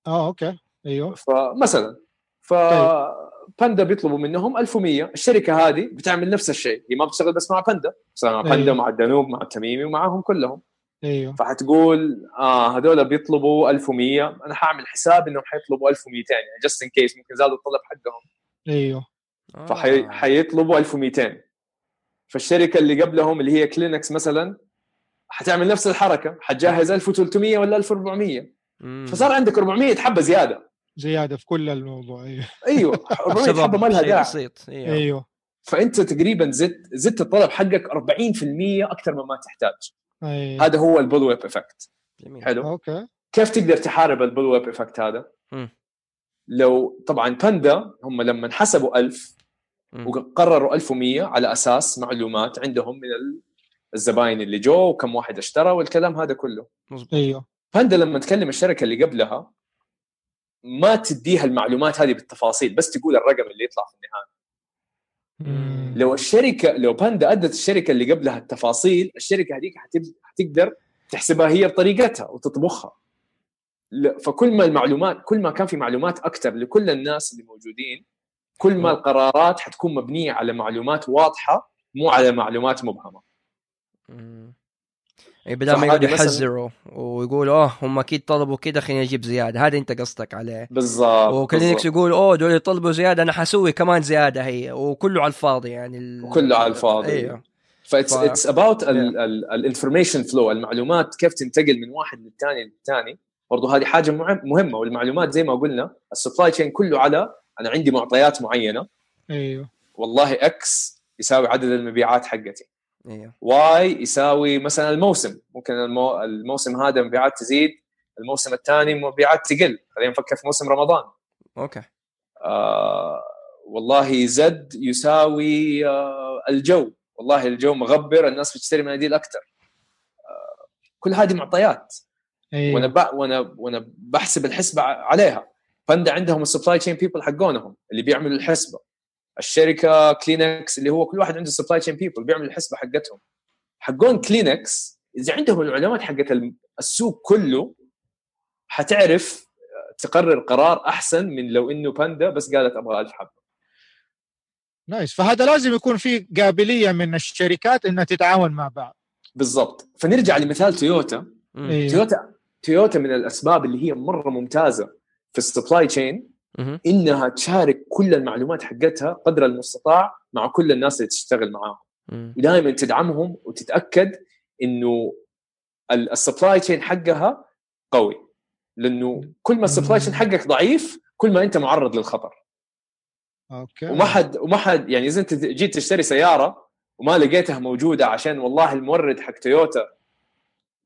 Speaker 2: آه أوكي. أيوه.
Speaker 3: فمثلا ف باندا بيطلبوا منهم 1100 الشركة هذه بتعمل نفس الشيء. هي ما بتشتغل بس مع باندا. بتشتغل مع باندا
Speaker 2: أيوه.
Speaker 3: مع الدانوب مع التميمي ومعهم كلهم.
Speaker 2: أيوه.
Speaker 3: فحتقول آه هذول بيطلبوا 1100 أنا حاعمل حساب إنهم حيطلبوا 1200 يعني just in case ممكن زادوا الطلب حقهم.
Speaker 2: أيوه.
Speaker 1: آه.
Speaker 3: فحيطلبوا 1200 فالشركة اللي قبلهم اللي هي كلينكس مثلا حتعمل نفس الحركة. حتجهز 1300 ولا 1400
Speaker 1: مم.
Speaker 3: فصار عندك 400 حبة زيادة.
Speaker 2: زيادة في كل الموضوع أيوه.
Speaker 3: أيوه. 400
Speaker 1: سبب
Speaker 3: حبة ما لها داعي
Speaker 1: بسيط. أيوه.
Speaker 2: أيوه.
Speaker 3: فأنت تقريبا زدت زدت الطلب حقك 40% أكثر مما تحتاج.
Speaker 2: أيوه
Speaker 3: هذا هو ال bullwhip
Speaker 1: effect.
Speaker 3: حلو.
Speaker 2: أوكي.
Speaker 3: كيف تقدر تحارب ال bullwhip effect هذا؟
Speaker 1: مم.
Speaker 3: لو طبعا باندا هم لما حسبوا 1000
Speaker 1: مم.
Speaker 3: وقرروا 1100 على أساس معلومات عندهم من ال- الزباين اللي جو وكم واحد اشترى والكلام هذا كله.
Speaker 1: مظبوط.
Speaker 2: أيوه.
Speaker 3: باندا لما تكلم الشركة اللي قبلها ما تديها المعلومات هذه بالتفاصيل بس تقول الرقم اللي يطلع في النهاية.
Speaker 2: مم.
Speaker 3: لو الشركة لو باندا أدت الشركة اللي قبلها التفاصيل الشركة هذيك حتقدر تحسبها هي بطريقتها وتطبخها فكل ما المعلومات كل ما كان في معلومات أكثر لكل الناس اللي موجودين كل ما القرارات حتكون مبنية على معلومات واضحة مو على معلومات مبهمة
Speaker 1: مم. اي بدل ما يقعدوا يحذروا ويقولوا آه هم أكيد طلبوا كده خلينا نجيب زيادة. هذا أنت قصدك عليه.
Speaker 3: بالضبط
Speaker 1: وكلينكس. يقول أوه دول يطلبوا زيادة أنا حسوي كمان زيادة هي. وكله على الفاضي يعني ال...
Speaker 3: كله على الفاضي.
Speaker 1: أيوه
Speaker 3: That's
Speaker 1: it's
Speaker 3: about ال information فلو المعلومات كيف تنتقل من واحد للثاني للثاني برضو هذه حاجة مع- مهمة والمعلومات زي ما قلنا ال supply chain كله على أنا عندي معطيات معينة.
Speaker 2: أيوه.
Speaker 3: والله X يساوي عدد المبيعات حقتي.
Speaker 1: أيوه
Speaker 3: و Y يساوي مثلا الموسم. ممكن المو... الموسم هذا مبيعات تزيد الموسم الثاني مبيعات تقل. خلينا نفكر في موسم رمضان.
Speaker 1: أوكي.
Speaker 3: آه والله زد يساوي آه الجو. والله الجو مغبر الناس بتشتري مناديل أكثر آه كل هذه معطيات.
Speaker 2: أيوه.
Speaker 3: وأنا ب... وأنا وأنا بحسب الحسبة عليها. فباندا عندهم ال supply chain people حقونهم اللي بيعملوا الحسبة. الشركة كلينكس اللي هو كل واحد عنده supply chain people بيعمل الحسبة حقتهم. حقون كلينكس إذا عندهم المعلومات حقت السوق كله حتعرف تقرر قرار أحسن من لو إنه باندا بس قالت أبغى 1000 حبة.
Speaker 2: nice فهذا لازم يكون في قابلية من الشركات إنها تتعاون مع بعض.
Speaker 3: بالضبط. فنرجع لمثال تويوتا
Speaker 1: مم.
Speaker 3: تويوتا تويوتا من الأسباب اللي هي مرة ممتازة في ال supply
Speaker 1: chain.
Speaker 3: إنها تشارك كل المعلومات حقتها قدر المستطاع مع كل الناس اللي تشتغل معاهم. ودائما تدعمهم وتتأكد إنه ال supply chain حقها قوي. لأنه كل ما ال supply chain حقك ضعيف كل ما أنت معرض للخطر.
Speaker 2: okay.
Speaker 3: وما حد وما حد يعني إذا أنت جيت تشتري سيارة وما لقيتها موجودة عشان والله المورد حق تويوتا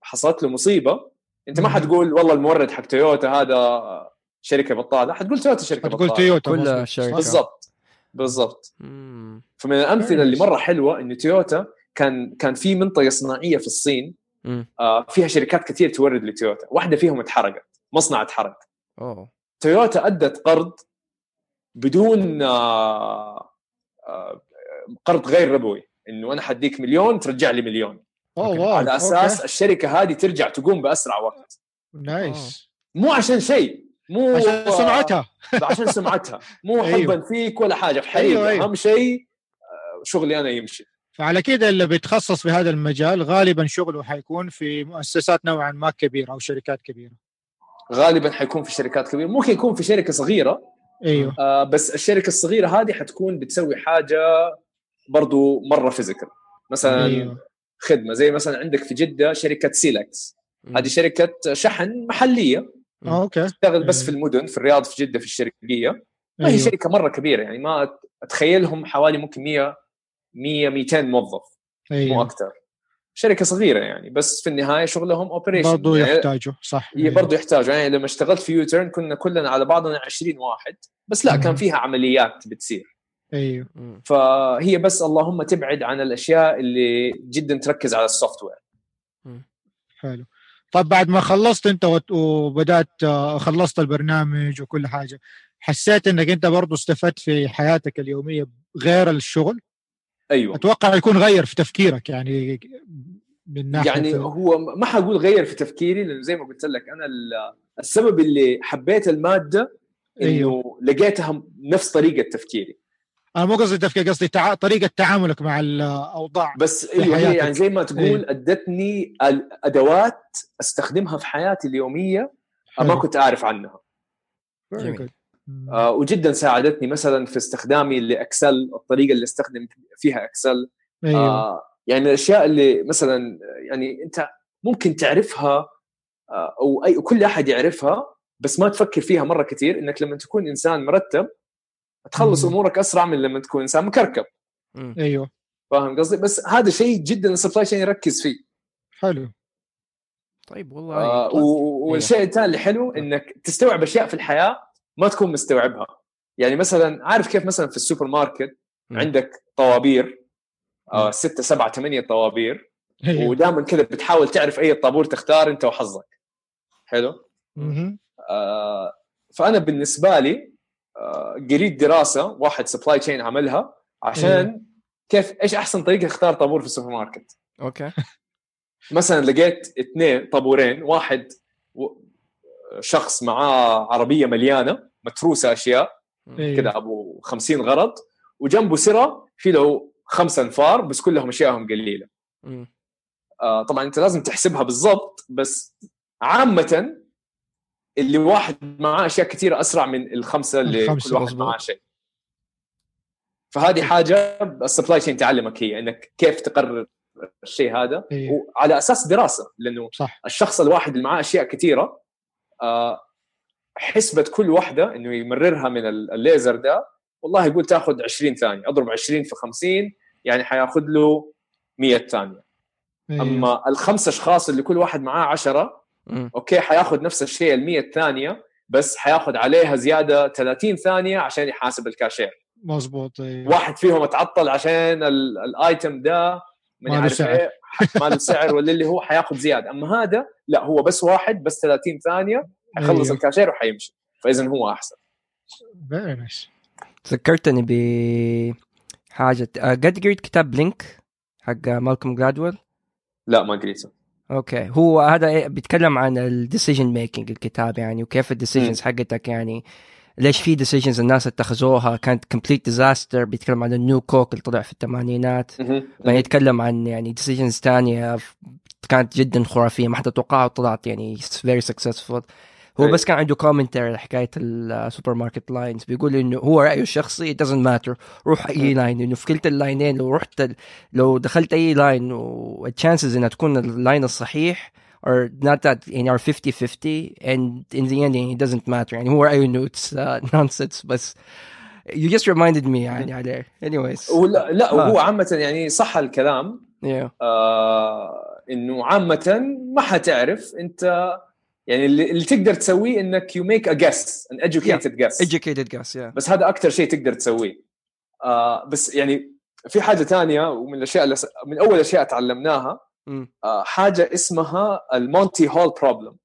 Speaker 3: حصلت له مصيبة أنت ما. حتقول والله المورد حق تويوتا هذا شركة بطاله حتقول تويوتا شركة
Speaker 2: تقول
Speaker 3: بطاله
Speaker 2: تويوتا
Speaker 1: كل.
Speaker 2: صح.
Speaker 3: بالضبط بالضبط. فمن الأمثلة اللي. مرة حلوة انه تويوتا كان كان في منطقة صناعية في الصين. آه، فيها شركات كثير تورد لتويوتا واحدة فيهم اتحرقت مصنع اتحرق
Speaker 1: أوه
Speaker 3: تويوتا أدت قرض بدون آه، آه، قرض غير ربوي إنه أنا حديك مليون ترجع لي مليون.
Speaker 2: wow
Speaker 3: على أساس
Speaker 2: okay.
Speaker 3: الشركة هذه ترجع تقوم بأسرع وقت
Speaker 2: nice
Speaker 3: مو عشان شيء مو
Speaker 2: عشان سمعتها.
Speaker 3: عشان سمعتها. مو
Speaker 2: أيوه.
Speaker 3: حبا فيك ولا حاجة. في حقيقة.
Speaker 2: أيوه، أيوه.
Speaker 3: أهم شيء آه، شغلي أنا يمشي.
Speaker 2: فعلى كده اللي بيتخصص في هذا المجال غالبا شغله حيكون في مؤسسات نوعا ما كبيرة أو شركات كبيرة.
Speaker 3: غالبا حيكون في شركات كبيرة. ممكن يكون في شركة صغيرة
Speaker 2: أيوه.
Speaker 3: آه، بس الشركة الصغيرة هذه حتكون بتسوي حاجة برضو مرة physical مثلا
Speaker 2: أيوه.
Speaker 3: خدمة. زي مثلا عندك في جدة شركة سيلكس. هذه شركة شحن محلية.
Speaker 2: آه، okay.
Speaker 3: تشتغل بس
Speaker 2: مم.
Speaker 3: في المدن في الرياض في جدة في الشرقية. ما هي
Speaker 2: أيوه.
Speaker 3: شركة مرة كبيرة يعني ما أتخيلهم حوالي ممكن 100 100 200 موظف مو
Speaker 2: أيوه.
Speaker 3: أكثر شركة صغيرة يعني بس في النهاية شغلهم operation
Speaker 2: برضه
Speaker 3: يعني
Speaker 2: يحتاجوا صح.
Speaker 3: هي برضه يحتاجوا. يعني لما اشتغلت في يوترن كنا كلنا على بعضنا 20 واحد بس لا كان. فيها عمليات بتصير.
Speaker 1: أيوه.
Speaker 3: فهي بس اللهم تبعد عن الأشياء اللي جدا تركز على ال software
Speaker 2: حلو. طب بعد ما خلصت انت وبدأت آه، خلصت البرنامج وكل حاجة حسيت انك انت برضه استفدت في حياتك اليومية غير الشغل؟
Speaker 3: أيوه.
Speaker 2: أتوقع يكون غير في تفكيرك يعني من ناحية
Speaker 3: يعني هو ما حقول غير في تفكيري لأنه زي ما قلت لك أنا ال- السبب اللي حبيت المادة إنه
Speaker 2: أيوه.
Speaker 3: لقيتها نفس طريقة تفكيري.
Speaker 2: أنا مو قصدي تفكير قصدي تع... طريقة تعاملك مع الأوضاع
Speaker 3: بس أيوه هي. يعني زي ما تقول
Speaker 2: أيوه.
Speaker 3: أدتني الادوات أستخدمها في حياتي اليومية ما. كنت أعرف عنها
Speaker 1: جميل.
Speaker 3: آه وجدا ساعدتني مثلا في استخدامي لإكسل الطريقة اللي أستخدم فيها إكسل
Speaker 2: أيوه
Speaker 3: آه يعني من الأشياء اللي مثلا يعني أنت ممكن تعرفها آه أو أي كل أحد يعرفها بس ما تفكر فيها مرة كثير إنك لما تكون إنسان مرتب تخلص
Speaker 2: مم.
Speaker 3: امورك اسرع من لما تكون انسان مكركب.
Speaker 1: مم.
Speaker 2: أيوه.
Speaker 3: فاهم قصدي؟ بس هذا شيء جدا ال supply chain يركز فيه.
Speaker 2: حلو.
Speaker 1: طيب والله
Speaker 3: آه
Speaker 1: طيب.
Speaker 3: و- والشيء الثاني اللي حلو إنك تستوعب أشياء في الحياة ما تكون مستوعبها. يعني مثلا عارف كيف مثلا في السوبر ماركت
Speaker 1: مم.
Speaker 3: عندك طوابير؟ آه. ستة سبعة ثمانية طوابير.
Speaker 2: أيوه.
Speaker 3: ودائما كذا بتحاول تعرف أي طابور تختار أنت وحظك. حلو. آه فأنا بالنسبة لي قريت دراسة واحد supply chain عملها عشان كيف إيش أحسن طريقة أختار طابور في السوبر ماركت
Speaker 1: okay
Speaker 3: مثلا لقيت اثنين طابورين واحد شخص معاه عربية مليانة متروسة أشياء
Speaker 2: أيوه.
Speaker 3: كذا أبو 50 غرض وجنبه سرا في له خمسة أنفار بس كلهم اشيائهم قليلة
Speaker 1: مم.
Speaker 3: آه طبعا أنت لازم تحسبها بالضبط بس عامة اللي واحد معاه أشياء كثيرة أسرع من الخمسة اللي
Speaker 2: الخمسة،
Speaker 3: كل واحد. معاه شيء فهذه حاجة ال supply chain تعلمك هي إنك كيف تقرر الشيء هذا
Speaker 2: أيوه.
Speaker 3: وعلى أساس دراسة لأنه
Speaker 2: صح
Speaker 3: الشخص الواحد اللي معاه أشياء كثيرة آه، حسبة كل واحدة إنه يمررها من ال- الليزر ده والله يقول تأخذ 20 ثانية أضرب 20 في 50 يعني حيأخذ له 100 ثانية
Speaker 2: أيوه.
Speaker 3: أما الخمس أشخاص اللي كل واحد معاه 10
Speaker 1: مم.
Speaker 3: okay حياخذ نفس الشيء ال 100 ثانية بس حياخذ عليها زيادة 30 ثانية عشان يحاسب الكاشير
Speaker 2: مظبوط أيوه.
Speaker 3: واحد فيهم اتعطل عشان ال- ال item ده من
Speaker 2: ما له
Speaker 3: يعرف
Speaker 2: سعر.
Speaker 3: إيه ما له سعر ولا اللي هو حياخذ زيادة أما هذا لا هو بس واحد بس 30 ثانية حيخلص
Speaker 2: أيوه.
Speaker 3: الكاشير وحيمشي فاذا هو أحسن
Speaker 2: Very nice.
Speaker 1: ذكرتني بحاجة آه، قد قريت كتاب Blink حق مالكوم جلادويل
Speaker 3: لا ما قريته
Speaker 1: okay. هو هذا إيه بيتكلم عن ال decision making الكتاب يعني وكيف ال decisions حقتك يعني ليش في decisions الناس اتخذوها كانت complete disaster بيتكلم عن ال New Coke اللي طلع في الثمانينات. بعدين يتكلم عن يعني decisions تانية كانت جدا خرافية ما حد توقعها وطلعت يعني very successful هو
Speaker 3: أي.
Speaker 1: بس كان عنده commentary لحكايه ال supermarket lines بيقول إنه هو رأيه الشخصي it doesn't matter. روح أي line إنه في كلتا ال line ين لو رحت لو دخلت أي line وال chances إنها تكون ال line الصحيح or not that يعني are 50 50 and in the end يعني it doesn't matter. يعني هو رأيه إنه it's uh, nonsense. بس you just reminded me يعني عليه. Anyways.
Speaker 3: ولا لا
Speaker 1: آه.
Speaker 3: وهو عامة يعني صح الكلام.
Speaker 1: Yeah.
Speaker 3: آه إنه عامة ما حتعرف أنت يعني اللي, اللي تقدر تسويه إنك you make a guess an educated guess.
Speaker 1: Educated guess yeah.
Speaker 3: بس هذا أكثر شيء تقدر تسويه. آه بس يعني في حاجة ثانية ومن الأشياء اللي من أول أشياء تعلمناها. آه حاجة اسمها ال Monty Hall
Speaker 1: problem.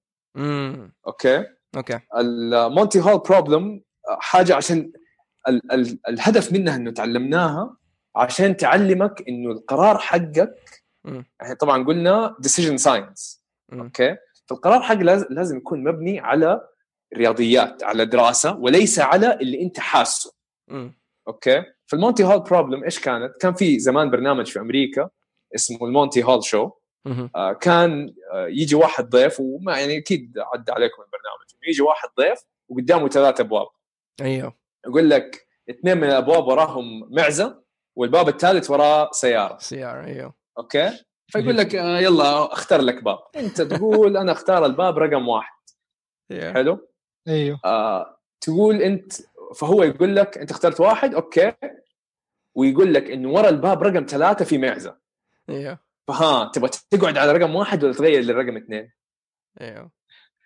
Speaker 3: Okay؟
Speaker 1: Okay.
Speaker 3: ال Monty Hall problem حاجة عشان ال ال الهدف منها إنه تعلمناها عشان تعلمك إنه القرار حقك. يعني طبعا قلنا science.
Speaker 1: مم.
Speaker 3: Okay؟ فالقرار حق لاز- لازم يكون مبني على رياضيات على دراسة وليس على اللي أنت حاسه.
Speaker 1: مم.
Speaker 3: Okay؟ فال Monty Hall problem إيش كانت؟ كان في زمان برنامج في أمريكا اسمه ال Monty Hall
Speaker 1: show.
Speaker 3: آه كان آه يجي واحد ضيف وما يعني أكيد عدى عليكم البرنامج يجي واحد ضيف وقدامه ثلاث أبواب.
Speaker 1: أيوه.
Speaker 3: يقول لك اثنين من الأبواب وراهم معزة والباب الثالث وراه سيارة.
Speaker 1: سيارة أيوه.
Speaker 3: Okay؟ فيقول لك آه يلا أختار لك باب. أنت تقول أنا أختار الباب رقم واحد.
Speaker 1: Yeah.
Speaker 3: حلو؟
Speaker 2: أيوه.
Speaker 3: آه تقول أنت فهو يقول لك أنت اخترت واحد okay. ويقول لك انه ورا الباب رقم ثلاثة في معزة.
Speaker 1: أيوه
Speaker 3: فها تبغى تقعد على رقم واحد ولا تغير لرقم اثنين؟
Speaker 1: أيوه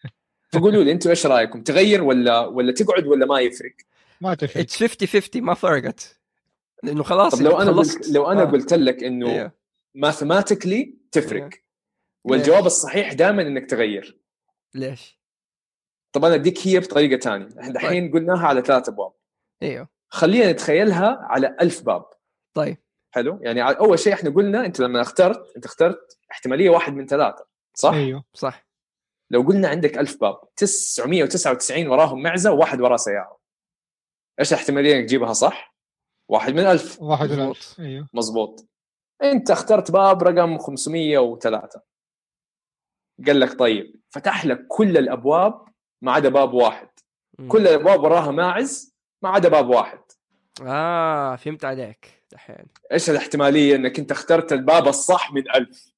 Speaker 3: فقولوا لي أنتم إيش رأيكم؟ تغير ولا ولا تقعد ولا ما يفرق؟
Speaker 2: ما تفرق.
Speaker 1: It's 50 50 ما فرقت. لأنه خلاص
Speaker 3: طب لو أنا
Speaker 1: خلصت.
Speaker 3: قلت لو أنا
Speaker 1: آه.
Speaker 3: قلت لك
Speaker 1: إنه
Speaker 3: mathematically تفرق. والجواب الصحيح دائما إنك تغير.
Speaker 1: ليش؟
Speaker 3: طب أنا أديك هي بطريقة ثانية إحنا الحين قلناها على ثلاث أبواب.
Speaker 1: إيوه.
Speaker 3: خلينا نتخيلها على ألف باب.
Speaker 1: طيب.
Speaker 3: حلو؟ يعني أول شيء إحنا قلنا أنت لما اخترت أنت اخترت احتمالية واحد من ثلاثة. صح؟
Speaker 2: إيوه
Speaker 1: صح.
Speaker 3: لو قلنا عندك ألف باب 999 وراهم معزة وواحد وراه سيارة. إيش الاحتمالية إنك تجيبها صح؟ واحد من ألف.
Speaker 2: واحد
Speaker 1: مظبوط.
Speaker 2: والألف إيوه.
Speaker 3: مزبوط انت اخترت باب رقم 503 قال لك طيب فتح لك كل الأبواب ما عدا باب واحد.
Speaker 1: مم.
Speaker 3: كل الأبواب وراها ماعز ما عدا باب واحد.
Speaker 1: آه فهمت عليك دحين.
Speaker 3: إيش الاحتمالية إنك أنت اخترت الباب الصح من ألف؟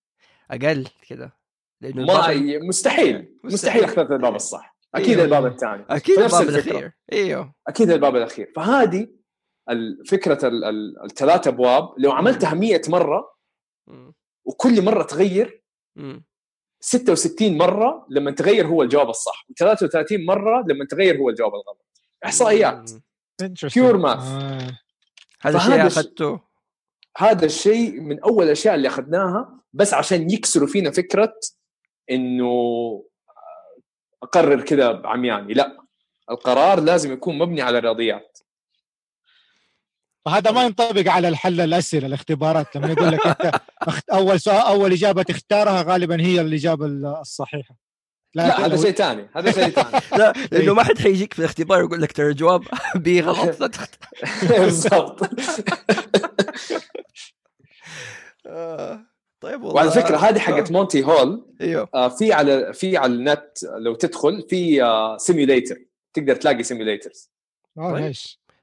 Speaker 1: أقل كده لأنه
Speaker 3: ما
Speaker 1: الباب-
Speaker 3: مستحيل. مستحيل. اخترت الباب الصح. أكيد
Speaker 1: أيوه.
Speaker 3: الباب الثاني. أكيد
Speaker 1: الباب. الأخير. إيوه.
Speaker 3: أكيد الباب الأخير. فهذه فكرة ال- ال- الثلاث أبواب لو عملتها 100
Speaker 1: مرة.
Speaker 3: وكل مرة تغير
Speaker 1: مم.
Speaker 3: 66 مرة لما تغير هو الجواب الصح و33 مرة لما تغير هو الجواب الغلط
Speaker 2: إحصائيات.
Speaker 3: Pure math.
Speaker 2: آه.
Speaker 1: هذا الشيء
Speaker 3: الش-
Speaker 1: أخذته
Speaker 3: هذا الشيء من أول الأشياء اللي أخذناها بس عشان يكسروا فينا فكرة إنه أقرر كذا عمياني لا القرار لازم يكون مبني على الرياضيات
Speaker 2: فهذا ما ينطبق على الحل الأسئلة الاختبارات. لما يقول لك أنت أول سؤال أول إجابة تختارها غالبا هي الإجابة الصحيحة.
Speaker 3: لا هذا
Speaker 2: لو-
Speaker 3: شيء ثاني هذا شيء ثاني.
Speaker 1: لا لأنه ما حد حيجيك في الاختبار يقول لك ترى الجواب بي غلط لا تخت...
Speaker 3: بالضبط.
Speaker 1: آه. طيب والله.
Speaker 3: وعلى فكرة هذه حقت Monty Hall.
Speaker 1: إيوه.
Speaker 3: آه، في على في على النت لو تدخل في simulator تقدر تلاقي simulators
Speaker 2: آه،
Speaker 1: طيب.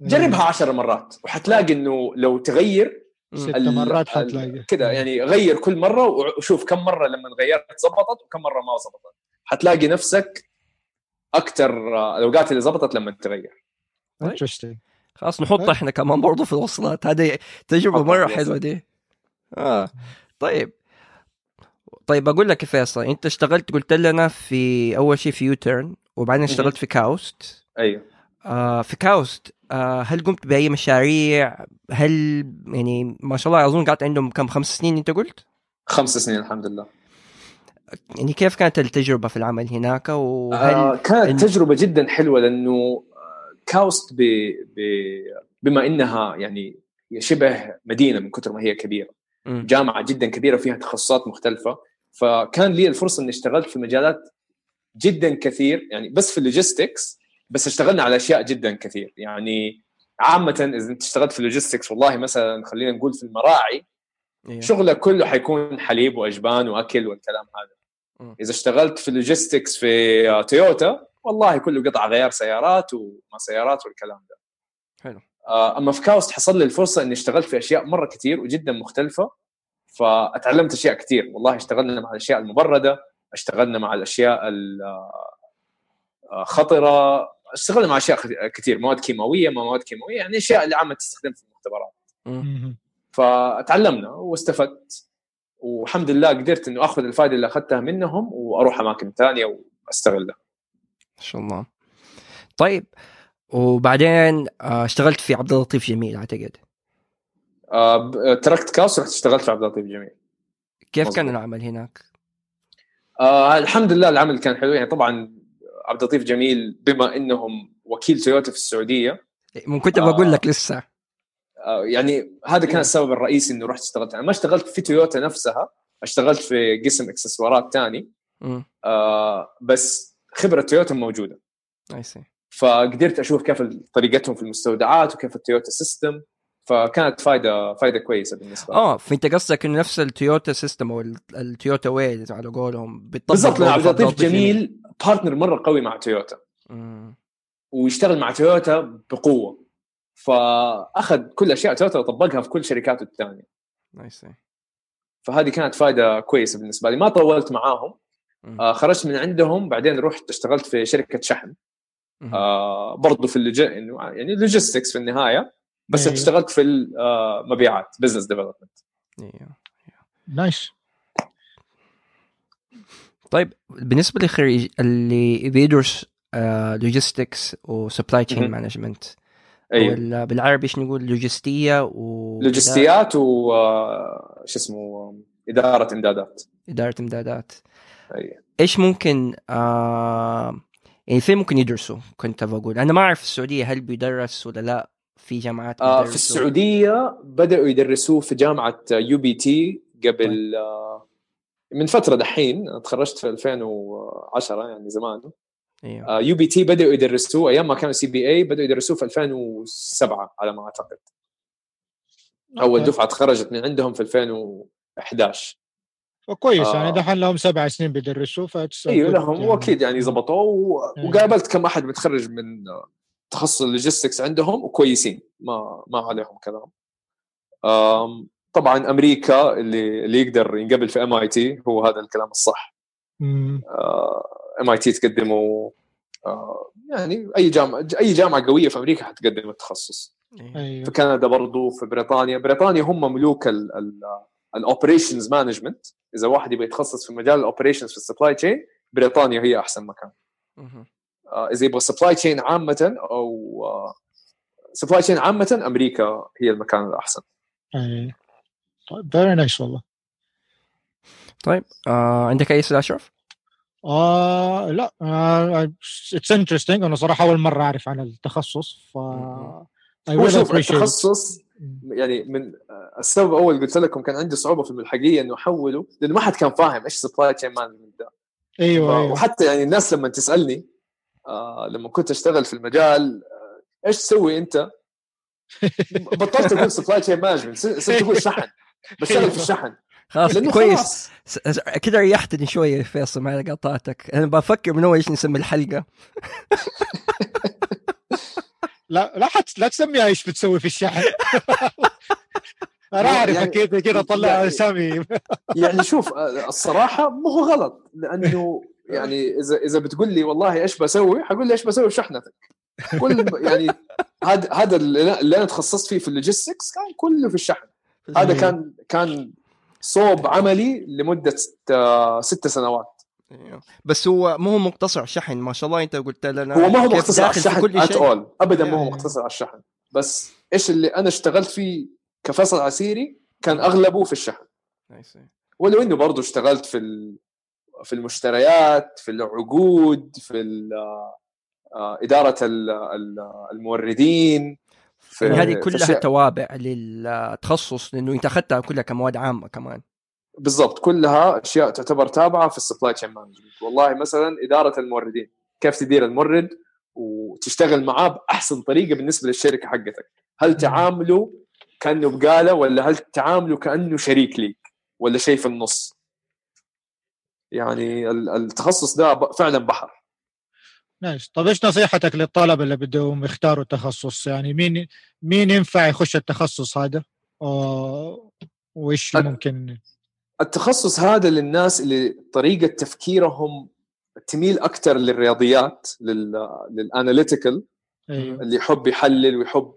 Speaker 3: جربها عشر مرات وحتلاقي إنه لو تغير.
Speaker 2: ست مرات حتلاقي.
Speaker 3: كذا يعني غير كل مرة وشوف كم مرة لما غيرت زبطت وكم مرة ما زبطت. حتلاقي نفسك أكثر الأوقات اللي زبطت لما تغير
Speaker 2: Interesting.
Speaker 1: خلاص نحطها إحنا كمان برضو في الوصلات. هذه تجربة
Speaker 3: مرة
Speaker 1: حلوة دي. آه. طيب. طيب أقول لك يا فيصل أنت اشتغلت قلت لنا في أول شيء في U-Turn وبعدين. اشتغلت في KAUST
Speaker 3: أيوه.
Speaker 1: آه في KAUST آه هل قمت بأي مشاريع؟ هل يعني ما شاء الله أظن قعدت عندهم كم خمس سنين أنت قلت؟
Speaker 3: خمس سنين الحمد لله.
Speaker 1: يعني كيف كانت التجربة في العمل هناك؟ وهل
Speaker 3: آه كانت
Speaker 1: إن-
Speaker 3: تجربة جدا حلوة لأنه KAUST ب... ب... بما إنها يعني شبه مدينة من كثر ما هي كبيرة.
Speaker 1: مم.
Speaker 3: جامعة جدا كبيرة فيها تخصصات مختلفة. فكان لي الفرصة إني اشتغلت في مجالات جدا كثير يعني بس في ال logistics بس اشتغلنا على أشياء جدا كثير يعني عامة إذا أنت اشتغلت في ال logistics والله مثلا خلينا نقول في المراعي
Speaker 1: أيوه.
Speaker 3: شغلك كله حيكون حليب وأجبان وأكل والكلام هذا
Speaker 1: مم.
Speaker 3: إذا اشتغلت في ال logistics في آه، تويوتا والله كله قطع غيار سيارات وما سيارات والكلام ده
Speaker 1: حلو.
Speaker 3: آه، أما في KAUST حصل لي الفرصة إني اشتغلت في أشياء مرة كثير وجدا مختلفة فأتعلمت أشياء كثير والله اشتغلنا مع الأشياء المبردة اشتغلنا مع الأشياء الخطره اشتغلنا مع أشياء كثير مواد كيماوية ما مواد كيماوية يعني أشياء اللي عامه تستخدم في المختبرات. فتعلمنا واستفدت والحمد لله قدرت إنه أخذ الفائده اللي أخذتها منهم وأروح أماكن ثانية وأستغلها
Speaker 1: ما شاء الله طيب وبعدين آه اشتغلت في عبد اللطيف جميل أعتقد
Speaker 3: آه تركت كاوس رحت اشتغلت في عبد اللطيف جميل
Speaker 1: كيف
Speaker 3: مظبوط.
Speaker 1: كان العمل هناك؟
Speaker 3: آه الحمد لله العمل كان حلو يعني طبعا عبد اللطيف جميل بما إنهم وكيل تويوتا في السعودية
Speaker 1: من كنت بقول
Speaker 3: آه.
Speaker 1: لك لسه
Speaker 3: آه يعني هذا كان السبب الرئيسي انه رحت اشتغلت أنا ما اشتغلت في تويوتا نفسها اشتغلت في قسم إكسسوارات ثاني. آه بس خبرة تويوتا موجودة
Speaker 1: I see.
Speaker 3: فقدرت أشوف كيف طريقتهم في المستودعات وكيف التويوتا system فكانت فائده فائده كويسة بالنسبة
Speaker 1: آه فانت قصدك إنه نفس التويوتا system أو ال- التويوتا way على قولهم
Speaker 3: بالضبط عبد اللطيف جميل partner مرة قوي مع تويوتا. ويشتغل مع تويوتا بقوة فأخذ كل أشياء تويوتا وطبقها في كل شركاته
Speaker 1: الثانية see.
Speaker 3: فهذه كانت فائده كويسة بالنسبة لي ما طولت معاهم. آه خرجت من عندهم بعدين رحت اشتغلت في شركة شحن. آه برضو في اللوجي... انه يعني logistics في النهاية بس
Speaker 2: أيوه.
Speaker 3: اشتغلت في المبيعات business
Speaker 1: development.
Speaker 2: Nice
Speaker 1: طيب بالنسبة للخريج اللي بيدرس logistics و supply
Speaker 3: chain.
Speaker 1: Management
Speaker 3: أيوه.
Speaker 1: ولا بالعربي إيش نقول؟ لوجستيه و
Speaker 3: لوجستيات و آه، شو اسمه إدارة إمدادات.
Speaker 1: إدارة إمدادات.
Speaker 3: أيوة.
Speaker 1: إيش ممكن آه يعني فين ممكن يدرسوا؟ كنت بقول أنا ما أعرف في السعودية هل بيدرس ولا لا في جامعات
Speaker 3: آه؟ في السعودية بدأوا يدرسوه في جامعة UBT قبل آه من فترة دحين تخرجت في 2010 يعني زمان أيوه UBT بدأوا يدرسوه أيام ما كانوا CBA بدأوا يدرسوه في 2007 على ما أعتقد
Speaker 2: أول.
Speaker 3: دفعة تخرجت من عندهم في 2011
Speaker 2: كويس
Speaker 3: آه.
Speaker 2: يعني دحين لهم سبع سنين بيدرسوا ف
Speaker 3: أيوه لهم وأكيد يعني زبطوه و-
Speaker 2: إيه.
Speaker 3: وقابلت كم أحد متخرج من تخصص ال logistics عندهم وكويسين ما ما عليهم كلام طبعا أمريكا اللي اللي يقدر ينقبل في MIT هو هذا الكلام الصح. MIT تقدموا آه، يعني أي جامعة أي جامعة قوية في أمريكا حتقدم التخصص.
Speaker 1: أيوه.
Speaker 3: في كندا برضو في بريطانيا. بريطانيا هم ملوك ال operations management إذا واحد يبغى يتخصص في مجال ال operations في ال supply chain بريطانيا هي أحسن مكان. آه، إذا يبغى supply chain عامة أو supply chain عامة أمريكا هي المكان الأحسن.
Speaker 2: أيوه. طيب very nice والله.
Speaker 1: طيب آه عندك أي أسئلة أشرف؟
Speaker 2: آه لا it's interesting أنا صراحة أول مرة أعرف عن التخصص ف
Speaker 3: هو شوف
Speaker 2: it.
Speaker 3: التخصص يعني من آه، السبب الأول قلت لكم كان عندي صعوبة في الملحقية إنه أحوله لأنه ما حد كان فاهم إيش supply chain management ده.
Speaker 2: أيوه
Speaker 3: ف-
Speaker 2: أيوه.
Speaker 3: وحتى يعني الناس لما تسألني آه لما كنت أشتغل في المجال آه إيش تسوي أنت؟ بطلت أقول supply chain management صرت أقول شحن. بشتغل في الشحن.
Speaker 1: خلاص كويس. كده ريحتني شوية فيصل ما قطعتك أنا بفكر من اول إيش نسمي الحلقة.
Speaker 2: لا لا حت لا تسميها إيش بتسوي في الشحن. أنا أعرف
Speaker 3: يعني-
Speaker 2: كذا طلع
Speaker 3: يعني-
Speaker 2: أسامي.
Speaker 3: يعني شوف الصراحة مو هو غلط. لأنه يعني إذا إذا بتقول لي والله إيش بسوي حقول لي إيش بسوي في شحنتك. كل يعني هذا هذا اللي أنا تخصصت فيه في ال logistics كان كله في الشحن. هذا
Speaker 2: أيوه.
Speaker 3: كان كان صوب عملي لمدة آه، ست سنوات.
Speaker 1: أيوه. بس هو مو هو مقتصر على الشحن ما شاء الله أنت قلت لنا
Speaker 3: هو ما هو مقتصر على الشحن
Speaker 1: كل شيء.
Speaker 3: ابدا ما هو مقتصر على الشحن. بس إيش اللي أنا اشتغلت فيه كفيصل عسيري كان أغلبه في الشحن. ولو إنه برضه اشتغلت في في المشتريات في العقود في ال- آه، إدارة ال- ال- الموردين.
Speaker 1: يعني هذه كلها توابع للتخصص لأنه أنت أخذتها كلها كمواد عامة كمان.
Speaker 3: بالضبط كلها أشياء تعتبر تابعة في ال supply chain management والله مثلا إدارة الموردين كيف تدير المورد وتشتغل معاه بأحسن طريقة بالنسبة للشركة حقتك. هل تعامله كأنه بقالة ولا هل تعامله كأنه شريك ليك ولا شيء في النص؟ يعني ال- التخصص ده فعلا بحر.
Speaker 2: nice. طب إيش نصيحتك للطلبة اللي بدهم يختاروا التخصص؟ يعني مين مين ينفع يخش التخصص هذا؟
Speaker 3: وإيش
Speaker 2: ممكن؟
Speaker 3: التخصص هذا للناس اللي طريقة تفكيرهم تميل أكثر للرياضيات لل لل
Speaker 2: analytical أيوه.
Speaker 3: اللي يحب يحلل ويحب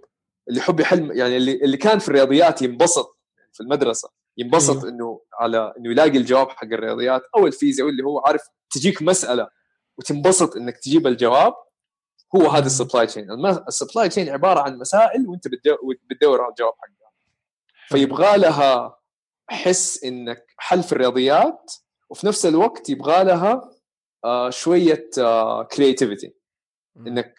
Speaker 3: اللي يحب يحل يعني اللي اللي كان في الرياضيات ينبسط في المدرسة ينبسط
Speaker 2: أيوه.
Speaker 3: إنه على إنه يلاقي الجواب حق الرياضيات أو الفيزياء واللي هو عارف تجيك مسألة وتنبسط إنك تجيب الجواب هو هذا.
Speaker 2: ال
Speaker 3: supply chain ال supply chain عبارة عن مسائل وأنت بتدو- بتدور على الجواب حقها. فيبغى لها حس إنك حل في الرياضيات وفي نفس الوقت يبغى لها آه، شوية كرياتيفيتي إنك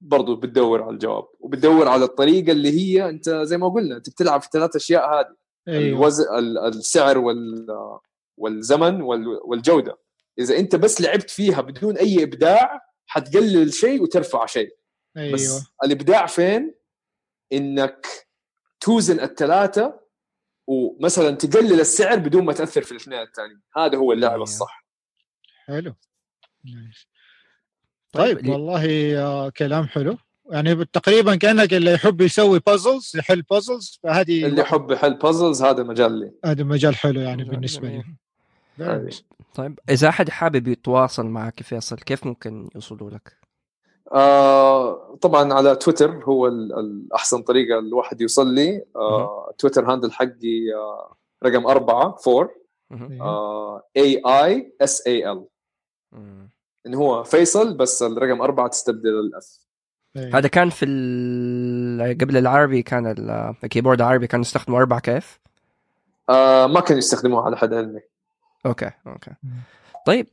Speaker 3: برضو بتدور على الجواب وبتدور على الطريقة اللي هي أنت زي ما قلنا أنت بتلعب في الثلاث أشياء هذه
Speaker 2: أيوه.
Speaker 3: الوزن ال- السعر وال والزمن وال- والجودة. إذا أنت بس لعبت فيها بدون أي إبداع حتقلل شيء وترفع شيء.
Speaker 2: أيوه.
Speaker 3: بس الإبداع فين؟ إنك توزن الثلاثة ومثلا تقلل السعر بدون ما تأثر في الاثنين الثانيين هذا هو اللعبة
Speaker 1: أيوه.
Speaker 3: الصح.
Speaker 2: حلو.
Speaker 1: طيب،
Speaker 2: طيب
Speaker 1: لي-
Speaker 2: والله آه، كلام حلو. يعني تقريبا كأنك اللي يحب يسوي puzzles يحل puzzles فهذه
Speaker 3: اللي يحب يحل puzzles هذا مجال لي.
Speaker 2: هذا مجال حلو يعني
Speaker 1: مجال
Speaker 2: بالنسبة لي.
Speaker 1: طيب إذا أحد حابب يتواصل معك فيصل كيف ممكن يوصلوا لك؟
Speaker 3: آه طبعا على تويتر هو ال- الاحسن طريقة الواحد يوصل لي آه تويتر هاندل حقي آه رقم أربعة 4
Speaker 1: مهم.
Speaker 3: آه اي اي اس اي ال. ان هو فيصل بس الرقم أربعة تستبدل الاف
Speaker 2: أيوه.
Speaker 1: هذا كان في ال... قبل العربي كان ال- الكيبورد العربي كانوا يستخدموا أربع كيف؟
Speaker 3: آه ما كانوا يستخدموه على حد علمي
Speaker 1: أوكي
Speaker 2: أوكي.
Speaker 1: طيب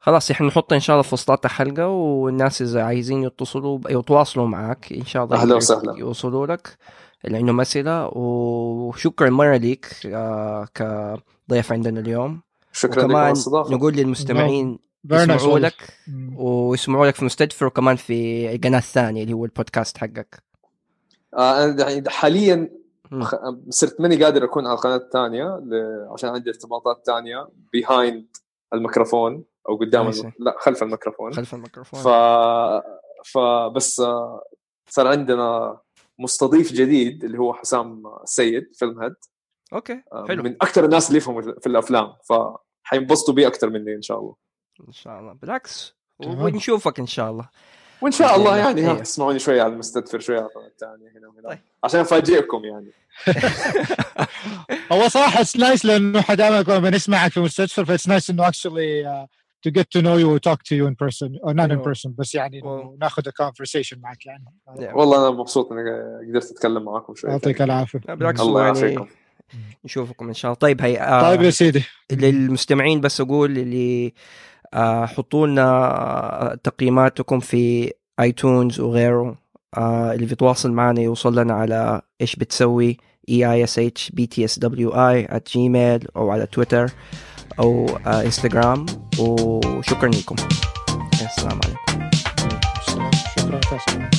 Speaker 1: خلاص إحنا نحط إن شاء الله في وسطات الحلقة والناس إذا عايزين يتصلوا يتواصلوا معك إن شاء الله يقدروا
Speaker 3: وسهلا.
Speaker 1: يوصلوا لك اللي عندهم اسئله وشكرا مرة ليك آه كضيف عندنا اليوم
Speaker 3: شكرا
Speaker 1: وكمان نقول للمستمعين يسمعوا. لك. ويسمعوا لك في مستدفر وكمان في القناه الثانية اللي هو البودكاست حقك
Speaker 3: آه أنا يعني حاليا صرت ماني قادر أكون على القناه الثانية ل... عشان عندي ارتباطات ثانية behind الميكروفون أو قدام. الم... لا خلف الميكروفون.
Speaker 1: خلف الميكروفون.
Speaker 3: ف فبس آه، صار عندنا مستضيف جديد اللي هو حسام السيد فيلم هيد.
Speaker 1: أوكي
Speaker 3: آه،
Speaker 1: حلو.
Speaker 3: من أكثر الناس اللي يفهموا في الأفلام فحينبسطوا بيه أكثر مني إن شاء الله.
Speaker 1: إن شاء الله. بالعكس. ونشوفك إن شاء الله.
Speaker 3: وإن شاء الله يعني ها.
Speaker 1: أيوه.
Speaker 3: تسمعوني شوية على المستدفر شوية على القناة الثانية هنا وهنا
Speaker 1: طيب.
Speaker 3: عشان أفاجئكم يعني.
Speaker 2: هو صراحة اتس نايس لأنه حدامك لما بنسمعك في مستشفى فإتس نايس إنه اكشلي to get to know you or talk to you in person or not in
Speaker 1: أيوة.
Speaker 2: person بس يعني ناخذ a conversation معك يعني.
Speaker 3: والله أنا مبسوط إني قدرت أتكلم معاكم شوية
Speaker 2: يعطيك
Speaker 1: العافية. بالعكس
Speaker 3: الله
Speaker 1: يعني
Speaker 3: يعافيكم.
Speaker 1: نشوفكم إن شاء الله. طيب هي آه
Speaker 2: طيب يا سيدي.
Speaker 1: للمستمعين بس أقول اللي حطوا لنا تقييماتكم في آيتونز وغيره آه اللي بيتواصل معنا يوصل لنا على إيش بتسوي E E S H B T S W I at جيميل أو على تويتر أو آه إنستغرام. وشكرا لكم. السلام عليكم.
Speaker 2: شكرا.